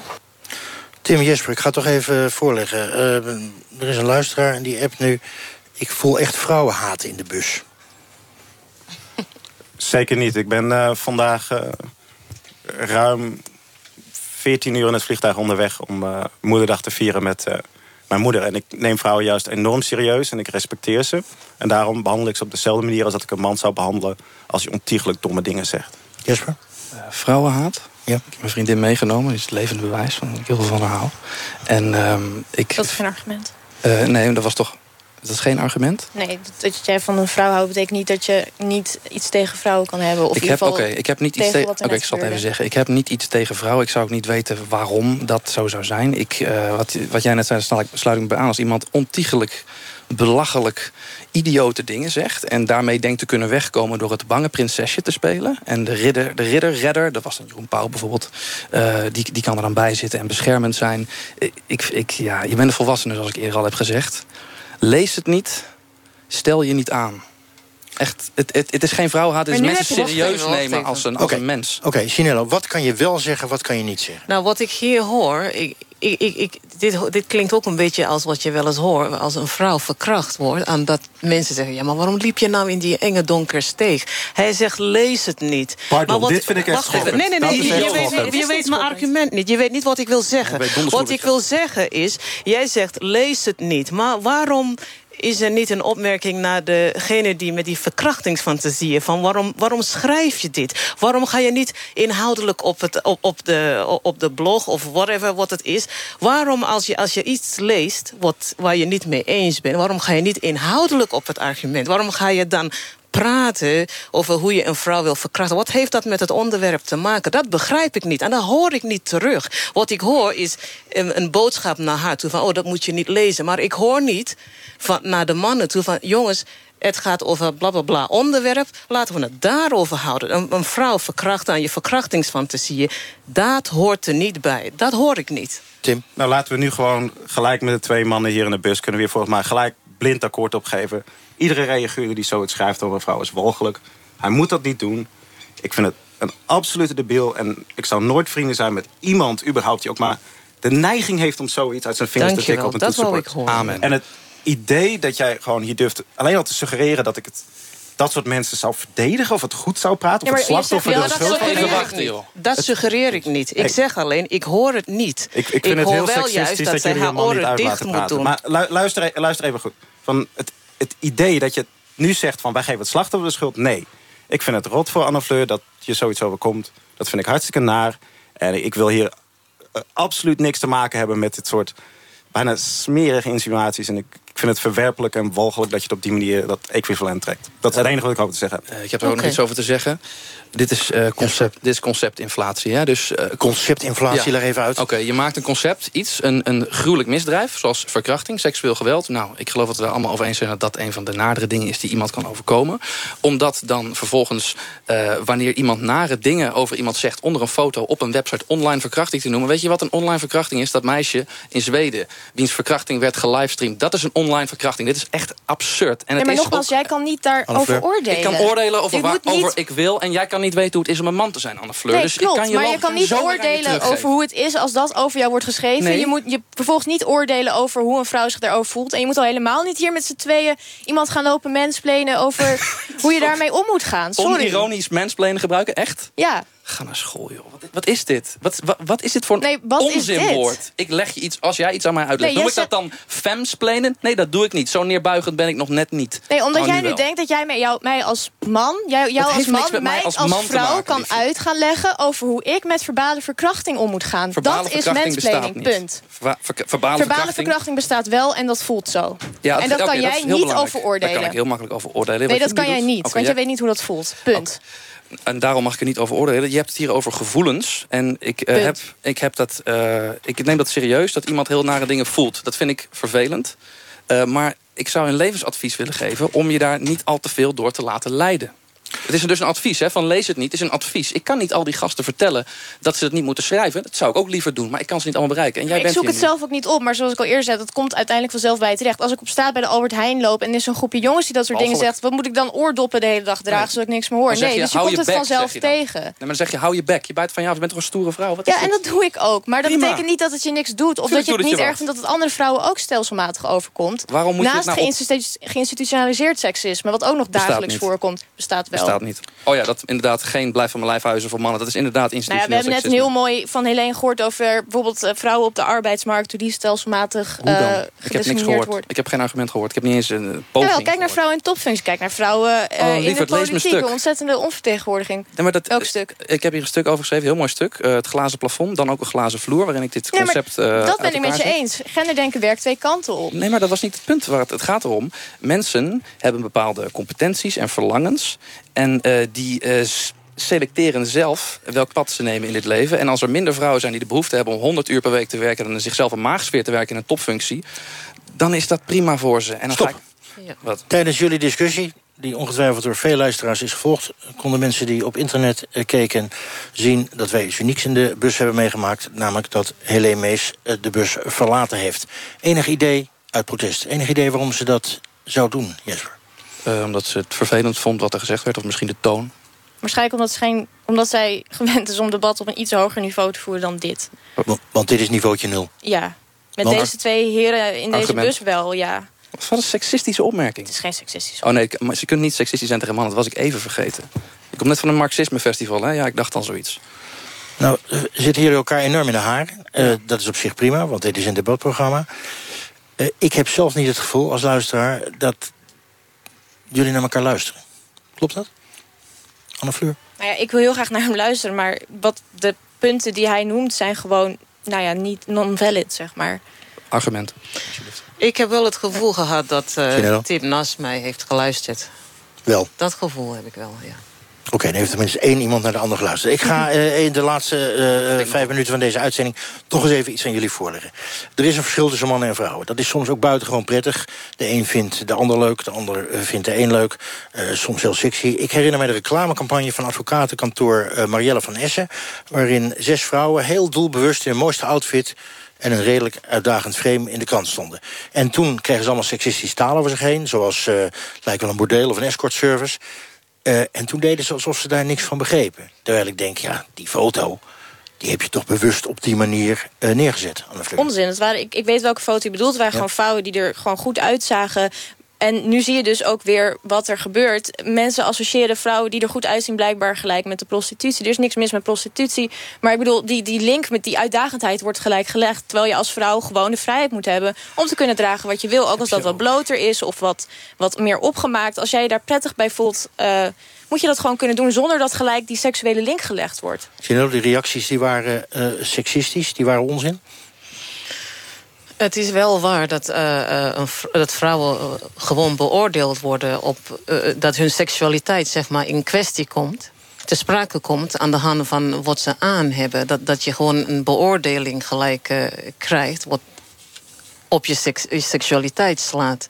Tim Jesper, ik ga het toch even voorleggen. Eh, er is een luisteraar en die appt nu... ik voel echt vrouwenhaat in de bus.
Zeker niet. Ik ben eh, vandaag eh, ruim 14 uur in het vliegtuig onderweg... om eh, moederdag te vieren met eh, mijn moeder. En ik neem vrouwen juist enorm serieus en ik respecteer ze. En daarom behandel ik ze op dezelfde manier... als dat ik een man zou behandelen als hij ontiegelijk domme dingen zegt.
Jesper?
vrouwenhaat.
Ja.
Ik heb mijn vriendin meegenomen, die is het levende bewijs van dat ik heel veel van haar hou. En ehm, ik.
Dat is geen argument.
eh, nee, dat was toch. Dat is geen argument?
Nee, dat, jij van een vrouw houdt betekent niet dat je niet iets tegen vrouwen kan hebben. Of
ik
in
heb,
geval
ik heb niet iets
tegen
Oké, ik zal het even zeggen. Ik heb niet iets tegen vrouwen. Ik zou ook niet weten waarom dat zo zou zijn. Ik, eh, wat, wat jij net zei, daar sluit ik- me bij aan. Als iemand ontiegelijk, belachelijk, idiote dingen zegt. en daarmee denkt te kunnen wegkomen door het bange prinsesje te spelen. en de ridder, de ridder, redder, dat was dan Jeroen Pauw bijvoorbeeld. eh, die, die kan er dan bij zitten en beschermend zijn. Ik, ik, ja, je bent een volwassene, zoals ik eerder al heb gezegd. Lees het niet. Stel je niet aan. Echt, het, het, het is geen vrouwenhaat. Het is
nu
mensen serieus nemen als een, als een mens.
Oké, Sinello, wat kan je wel zeggen, wat kan je niet zeggen?
Nou, wat ik hier hoor, ik, ik, ik, ik- dit, dit klinkt ook een beetje als wat je wel eens hoort... als een vrouw verkracht wordt. Aan dat mensen zeggen, ja, maar waarom liep je nou in die enge donkere steeg? Hij zegt, lees het niet.
Pardon,
maar
dit vind ik echt schokkend.
Nee, nee, nee, je, weet, je weet mijn argument niet. Je weet niet wat ik wil zeggen. Wat
wat
ik wil zeggen is, jij zegt, lees het niet. Maar waarom is er niet een opmerking naar degene die met die verkrachtingsfantasieën... van waarom, waarom schrijf je dit? Waarom ga je niet inhoudelijk op, het, op, op, de, op de blog of whatever wat het is... waarom als je, als je iets leest wat, waar je niet mee eens bent... waarom ga je niet inhoudelijk op het argument? Waarom ga je dan praten over hoe je een vrouw wil verkrachten. Wat heeft dat met het onderwerp te maken? Dat begrijp ik niet. En dat hoor ik niet terug. Wat ik hoor is een, een boodschap naar haar toe. Van, oh, dat moet je niet lezen. Maar ik hoor niet van, naar de mannen toe van... jongens, het gaat over bla bla bla onderwerp. Laten we het daarover houden. Een, een vrouw verkrachten aan je verkrachtingsfantasieën... dat hoort er niet bij. Dat hoor ik niet.
Tim?
Nou, laten we nu gewoon gelijk met de twee mannen hier in de bus... kunnen we weer volgens mij gelijk blind akkoord opgeven. Iedere reaguur die zoiets schrijft over een vrouw is walgelijk. Hij moet dat niet doen. Ik vind het een absolute debiel. En ik zou nooit vrienden zijn met iemand überhaupt... die ook maar de neiging heeft om zoiets uit zijn vingers te tikken op een
dat
toetsenbord. Amen. En het idee dat jij gewoon hier durft alleen al te suggereren... dat ik het dat soort mensen zou verdedigen of het goed zou praten... Of
maar
het
zegt,
slachtoffer
ja,
de
dat ik niet. Dat suggereer ik niet. Ik zeg alleen, ik hoor het niet.
Ik, ik vind het heel seksistisch
juist
dat,
dat
jullie
haar
helemaal niet
oren
uit
dicht
laten
moet
praten.
doen.
Maar lu- luister, e- luister even goed. Van het, het idee dat je nu zegt van wij geven het slachtoffer de schuld. Nee. Ik vind het rot voor Anne Fleur dat je zoiets overkomt. Dat vind ik hartstikke naar. En ik wil hier eh, absoluut niks te maken hebben met dit soort bijna smerige insinuaties. En ik, ik vind het verwerpelijk en walgelijk dat je het op die manier dat equivalent trekt. Dat is het enige wat ik over te zeggen heb.
Ik heb er ook nog iets over te zeggen. Dit is, eh, concept, dit is conceptinflatie. Hè? Dus, eh,
Conceptinflatie, leg even uit.
Oké, je maakt een concept, iets, een, een gruwelijk misdrijf... zoals verkrachting, seksueel geweld. Nou, ik geloof dat we er allemaal over eens zijn... dat dat een van de nadere dingen is die iemand kan overkomen. Omdat dan vervolgens, eh, wanneer iemand nare dingen over iemand zegt... onder een foto op een website online verkrachting te noemen... weet je wat een online verkrachting is? Dat meisje in Zweden, wiens verkrachting werd gelivestreamd... dat is een online verkrachting. Dit is echt absurd. En
Nee,
het
maar
is
nogmaals,
ook-
jij kan niet daarover oordelen.
ik kan oordelen over
niet-
over ik wil... en jij kan niet weten hoe het is om een man te zijn, Anne Fleur.
Nee,
dus
klopt.
ik kan je
maar je kan niet oordelen over hoe het is als dat over jou wordt geschreven.
Nee.
Je moet je vervolgens niet oordelen over hoe een vrouw zich daarover voelt. En je moet al helemaal niet hier met z'n tweeën iemand gaan lopen mansplainen over hoe je daarmee om moet gaan. Sorry.
Onironisch mansplainen gebruiken, echt?
Ja.
Ga naar school, joh. Wat, wat is dit? Wat, wat, wat is dit voor een
Nee,
onzinwoord? Ik leg je iets, als jij iets aan mij uitlegt.
Nee, jij
ik dat dan femsplainen? Nee, dat doe ik niet. Zo neerbuigend ben ik nog net niet.
Nee, omdat
Oh,
jij nu
wel.
denkt dat jij mij, jou, mij als man, jou, jou als man,
mij
mij
als
als,
man te
vrouw
maken,
kan
liefje.
uit gaan leggen over hoe ik met verbale verkrachting om moet gaan.
Verbale
dat is
niet.
punt.
Verba- ver- verbale,
Verbale
verkrachting.
verkrachting bestaat wel en dat voelt zo.
Ja,
en dat kan jij niet
belangrijk.
over oordelen.
Daar kan ik heel makkelijk over oordelen.
Nee, dat kan jij niet, want
jij
weet niet hoe dat voelt. Punt.
En daarom mag ik er niet over oordelen. Je hebt het hier over gevoelens. En ik, eh, heb, ik, heb dat, eh, ik neem dat serieus, dat iemand heel nare dingen voelt. Dat vind ik vervelend. Eh, maar ik zou een levensadvies willen geven... om je daar niet al te veel door te laten leiden. Het is dus een advies, hè, van lees het niet. Het is een advies. Ik kan niet al die gasten vertellen dat ze het niet moeten schrijven. Dat zou ik ook liever doen, maar ik kan ze niet allemaal bereiken. En jij
ik
bent
zoek
hier
het zelf ook niet op, maar zoals ik al eerder zei, dat komt uiteindelijk vanzelf bij je terecht. Als ik op straat bij de Albert Heijn loop en er is een groepje jongens die dat soort dingen zegt, wat moet ik dan oordoppen de hele dag dragen
Nee.
zodat ik niks meer hoor? Nee,
je,
dus je komt
je
het vanzelf
je
tegen.
Nee, maar dan zeg je, hou je bek. Je bijt van, ja, je bent toch een stoere vrouw? Wat is
Ja, en dat doe ik ook. Maar dat
Prima.
betekent niet dat het je niks doet. Of
Tuurlijk
dat je het niet
je
erg vindt dat het andere vrouwen ook stelselmatig overkomt.
Waarom moet je
Naast
het nou op-
geïnstitu- geïnstitutionaliseerd seksisme, wat ook nog dagelijks voorkomt, bestaat.
Bestaat niet. Oh ja, dat inderdaad geen blijf van mijn lijfhuizen voor mannen. Dat is inderdaad
Nou ja,
institutioneel
we hebben net een heel mooi van Helene gehoord over bijvoorbeeld eh, vrouwen op de arbeidsmarkt, hoe die stelselmatig
Hoe dan?
eh
ik heb niks gehoord.
worden.
Ik heb geen argument gehoord. Ik heb niet eens een eh, poging.
Jawel, kijk naar vrouwen in topfuncties. Kijk naar vrouwen
Oh,
in
lieverd,
de politiek. Ontzettende onvertegenwoordiging.
Nee, maar dat,
Elk stuk.
Ik heb hier een stuk over geschreven, heel mooi stuk. Eh, het glazen plafond, dan ook een glazen vloer... waarin ik dit concept eh,
dat ben ik met je
zet.
eens. Genderdenken werkt twee kanten op.
Nee, maar dat was niet het punt waar het, het gaat erom. Mensen hebben bepaalde competenties en verlangens. En eh, die eh, selecteren zelf welk pad ze nemen in dit leven. En als er minder vrouwen zijn die de behoefte hebben... om 100 uur per week te werken... en zichzelf een maagsfeer te werken in een topfunctie... dan is dat prima voor ze. En dan
Stop.
Ga ik... Wat?
Tijdens jullie discussie, die ongetwijfeld door veel luisteraars is gevolgd... konden mensen die op internet eh, keken zien dat wij iets unieks in de bus hebben meegemaakt. Namelijk dat Helene Mees de bus verlaten heeft. Enig idee uit protest. Enig idee waarom ze dat zou doen, Jesper?
Eh, omdat ze het vervelend vond wat er gezegd werd, of misschien de toon.
Waarschijnlijk omdat, ze geen, omdat zij gewend is om debat op een iets hoger niveau te voeren dan dit.
Want, want dit is niveautje nul.
Ja, met
Want-
deze twee heren in deze
Argument.
bus wel, ja.
Wat een seksistische opmerking.
Het is geen seksistisch.
Oh nee, maar ze kunnen niet seksistisch zijn tegen mannen. Dat was ik even vergeten. Ik kom net van een marxisme festival, hè? Ja, ik dacht dan zoiets.
Nou, eh, zitten hier elkaar enorm in de haar. Eh, dat is op zich prima, want dit is een debatprogramma. Eh, ik heb zelf niet het gevoel als luisteraar dat jullie naar elkaar luisteren. Klopt dat? Anne Fleur?
Nou ja, ik wil heel graag naar hem luisteren, maar wat de punten die hij noemt zijn gewoon, nou ja, niet non-valid, zeg maar.
Argument.
Ik heb wel het gevoel gehad dat eh,
je wel?
Tim naast mij heeft geluisterd.
Wel.
Dat gevoel heb ik wel, ja.
Oké, dan heeft tenminste één iemand naar de ander geluisterd. Ik ga eh, in de laatste eh, vijf minuten van deze uitzending... toch eens even iets aan jullie voorleggen. Er is een verschil tussen mannen en vrouwen. Dat is soms ook buitengewoon prettig. De een vindt de ander leuk, de ander eh, vindt de een leuk. Soms heel sexy. Ik herinner mij de reclamecampagne van advocatenkantoor Marielle van Essen... waarin zes vrouwen heel doelbewust in hun mooiste outfit en een redelijk uitdagend frame in de krant stonden. En toen kregen ze allemaal seksistische taal over zich heen... zoals het lijkt wel een bordeel of een escortservice... Eh, en toen deden ze alsof ze daar niks van begrepen. Terwijl ik denk, ja, die foto... die heb je toch bewust op die manier eh, neergezet, Anne.
Onzin. Het waren, ik, ik weet welke foto je bedoelt. Het waren
Ja.
gewoon vrouwen die er gewoon goed uitzagen. En nu zie je dus ook weer wat er gebeurt. Mensen associëren vrouwen die er goed uitzien... blijkbaar gelijk met de prostitutie. Er is niks mis met prostitutie. Maar ik bedoel, die, die link met die uitdagendheid wordt gelijk gelegd. Terwijl je als vrouw gewoon de vrijheid moet hebben... om te kunnen dragen wat je wil. Ook als dat wat bloter is of wat, wat meer opgemaakt. Als jij je daar prettig bij voelt... eh, moet je dat gewoon kunnen doen zonder dat gelijk die seksuele link gelegd wordt.
Zie je nou, die reacties die waren eh, seksistisch, die waren onzin?
Het is wel waar dat, eh, eh, een dat vrouwen eh, gewoon beoordeeld worden... op dat hun seksualiteit zeg maar, in kwestie komt te sprake komt aan de hand van wat ze aan hebben. Dat, dat je gewoon een beoordeling gelijk krijgt... wat op je, seks, je seksualiteit slaat.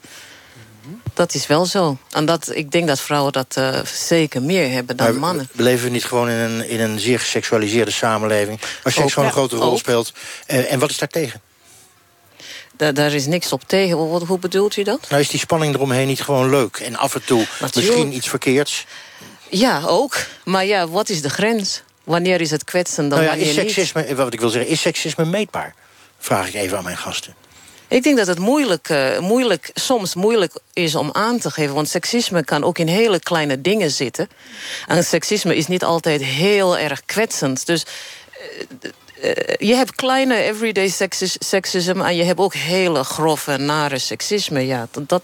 Dat is wel zo. En dat, ik denk dat vrouwen dat zeker meer hebben dan
Maar
mannen.
Leven we niet gewoon in een, in een zeer geseksualiseerde samenleving... waar seks gewoon een grote rol
ook.
speelt? En wat is daar tegen?
Da- daar is niks op tegen. Hoe bedoelt u dat?
Nou is die spanning eromheen niet gewoon leuk? En af en toe misschien iets verkeerds?
Ja, ook. Maar ja, wat is de grens? Wanneer is het kwetsend dan
Nou ja, is seksisme, eh, wat ik wil zeggen, is seksisme meetbaar? Vraag ik even aan mijn gasten.
Ik denk dat het moeilijk, eh, moeilijk, soms moeilijk is om aan te geven. Want seksisme kan ook in hele kleine dingen zitten. En seksisme is niet altijd heel erg kwetsend. Dus eh, je hebt kleine everyday seksis, seksisme... en je hebt ook hele grove, nare seksisme. Ja, dat,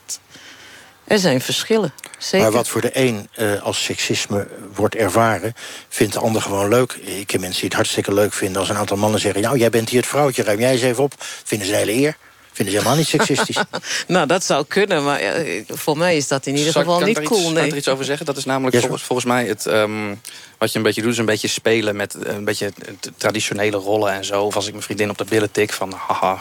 er zijn verschillen. Zeker.
Maar wat voor de een eh, als seksisme wordt ervaren... vindt de ander gewoon leuk. Ik ken mensen die het hartstikke leuk vinden... als een aantal mannen zeggen... nou, jij bent hier het vrouwtje, ruim jij eens even op. Vinden ze een hele eer. Vinden ze helemaal niet seksistisch.
nou, dat zou kunnen, maar ja, voor mij is dat in ieder geval
ik
niet
iets-
cool.
Kan ik
Nee.
er iets over zeggen? Dat is namelijk volgens, volgens mij het... ehm, wat je een beetje doet, is een beetje spelen met eh, een beetje t- traditionele rollen en zo. Of als ik mijn vriendin op de billen tik van haha.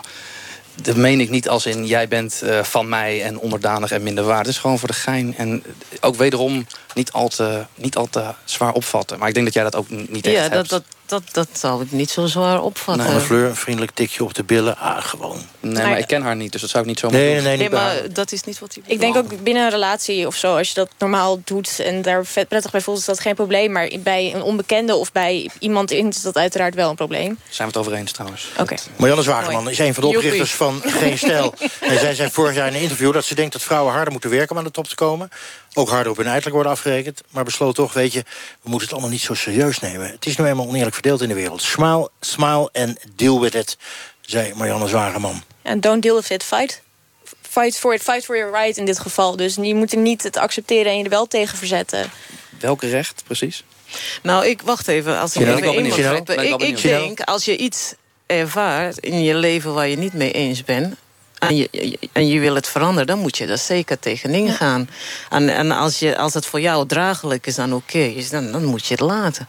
Dat meen ik niet als in jij bent eh, van mij en onderdanig en minder waard. Het is gewoon voor de gein. En ook wederom niet al te, niet al te zwaar opvatten. Maar ik denk dat jij dat ook niet echt
Ja,
hebt.
dat, dat, dat, dat zou ik niet zo zwaar opvatten.
Anne Fleur, een vriendelijk tikje op de billen. Ah, gewoon.
Nee, maar ik ken haar niet, dus dat zou ik niet zo
Nee, nee, nee, niet bij haar.
maar dat is niet wat hij
Ik denk ook binnen een relatie of zo, als je dat normaal doet en daar vet prettig bij voelt, is dat geen probleem. Maar bij een onbekende of bij iemand in is dat uiteraard wel een probleem.
Zijn we het over eens trouwens.
Oké.
Marianne Zwageman is een van de
Joepie.
oprichters van Geen Stijl. En zij zei vorig jaar in een interview dat ze denkt dat vrouwen harder moeten werken om aan de top te komen. Ook harder op hun uiterlijk worden afgerekend. Maar besloot toch, weet je, we moeten het allemaal niet zo serieus nemen. Het is nu eenmaal oneerlijk verdeeld in de wereld. Smile, smile and deal with it, zei Marianne Zwageman.
En don't deal with it, fight. Fight for it, fight for your right in dit geval. Dus je moet er niet het accepteren en je er wel tegen verzetten.
Welke recht, precies?
Nou, ik wacht even. Als ik even in mag
ik
denk, als je iets ervaart in je leven waar je niet mee eens bent... En je, je- en je wil het veranderen, dan moet je daar zeker tegenin gaan. En, en als, je, als het voor jou draaglijk is en oké is, dan, dan moet je het laten.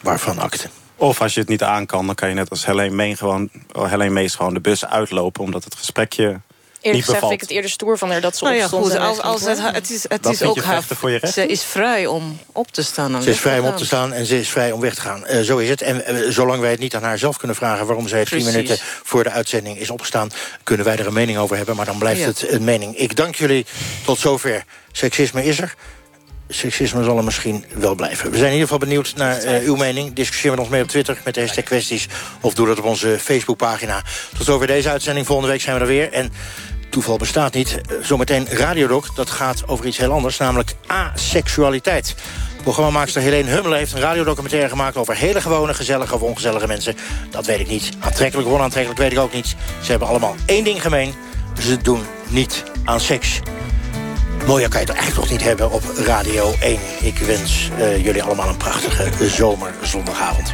Waarvan akte?
Of als je het niet aan kan, dan kan je net als Helene Meen gewoon, Helene Mees gewoon de bus uitlopen, omdat het gesprekje
Eerlijk
niet
gezegd vind ik het eerder stoer van haar dat ze
Nou ja, goed, als, als het, is, het
Dat
is ook haar...
voor je?
Ze is vrij om op te staan.
Ze is vrij om op te staan en ze is vrij om weg te gaan. Eh, zo is het. En eh, zolang wij het niet aan haar zelf kunnen vragen... waarom zij tien minuten voor de uitzending is opgestaan... kunnen wij er een mening over hebben, maar dan blijft
Ja.
het een mening. Ik dank jullie tot zover. Seksisme is er. Seksisme zal er misschien wel blijven. We zijn in ieder geval benieuwd naar eh, uw mening. Discussieer met ons mee op Twitter met de hashtag kwesties... of doe dat op onze Facebookpagina. Tot zover deze uitzending. Volgende week zijn we er weer. En toeval bestaat niet. Eh, Zometeen Radiodoc, dat gaat over iets heel anders... namelijk aseksualiteit. Programmamaakster Helene Hummelen heeft een radiodocumentaire gemaakt... over hele gewone, gezellige of ongezellige mensen. Dat weet ik niet. Aantrekkelijk of onaantrekkelijk weet ik ook niet. Ze hebben allemaal één ding gemeen. Ze doen niet aan seks. Mooier kan je het echt nog niet hebben op Radio 1. Ik wens uh, jullie allemaal een prachtige zomerzondagavond.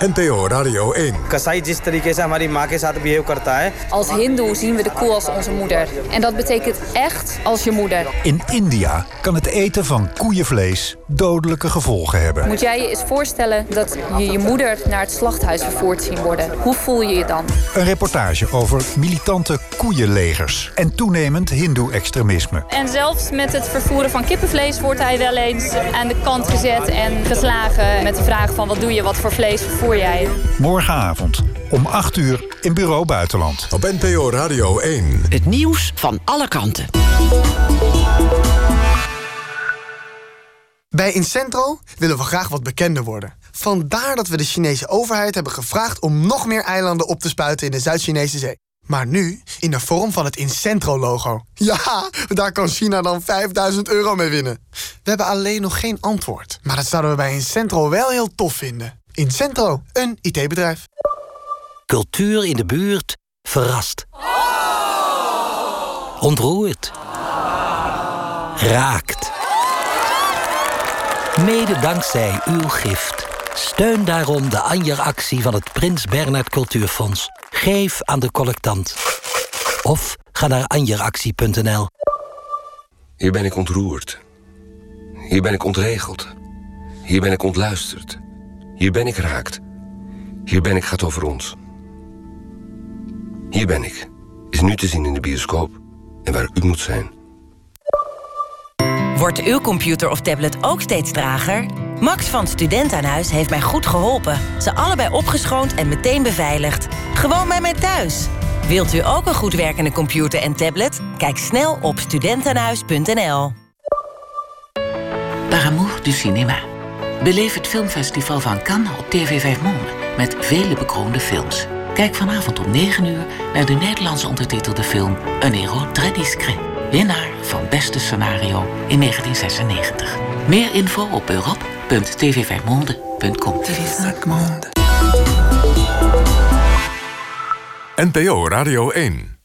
NPO Radio 1.
Kasai जिस तरीके से हमारी माँ के साथ behave करता है.
Als hindoe zien we de koe als onze moeder. En dat betekent echt als je moeder.
In India kan het eten van koeienvlees dodelijke gevolgen hebben.
Moet jij je eens voorstellen dat je je moeder naar het slachthuis vervoerd zien worden? Hoe voel je je dan?
Een reportage over militante koeienlegers en toenemend hindoe-extremisme.
En zelfs met het vervoeren van kippenvlees wordt hij wel eens aan de kant gezet en geslagen met de vraag van wat doe je, wat voor vlees vervoer jij?
Morgenavond om 8 uur in Bureau Buitenland. Op NPO Radio 1.
Het nieuws van alle kanten.
Bij Incentro willen we graag wat bekender worden. Vandaar dat we de Chinese overheid hebben gevraagd... om nog meer eilanden op te spuiten in de Zuid-Chinese zee. Maar nu in de vorm van het Incentro-logo. Ja, daar kan China dan 5000 euro mee winnen. We hebben alleen nog geen antwoord. Maar dat zouden we bij Incentro wel heel tof vinden. Incentro, een IT-bedrijf.
Cultuur in de buurt verrast. Ontroert. Raakt. Mede dankzij uw gift. Steun daarom de Anjer-actie van het Prins Bernhard Cultuurfonds. Geef aan de collectant. Of ga naar anjeractie.nl.
Hier ben ik ontroerd. Hier ben ik ontregeld. Hier ben ik ontluisterd. Hier ben ik raakt. Hier ben ik gaat over ons. Hier ben ik. Is nu te zien in de bioscoop. En waar u moet zijn.
Wordt uw computer of tablet ook steeds trager? Max van Studentenhuis heeft mij goed geholpen. Ze allebei opgeschoond en meteen beveiligd. Gewoon bij mij thuis. Wilt u ook een goed werkende computer en tablet? Kijk snel op studentenhuis.nl.
Par amour du cinéma. Beleef het filmfestival van Cannes op TV 5 Monde met vele bekroonde films. Kijk vanavond om 9 uur naar de Nederlandse ondertitelde film Un héros très discret. Winnaar van beste scenario in 1996. Meer info op europe.tv5monde.com.
NPO Radio 1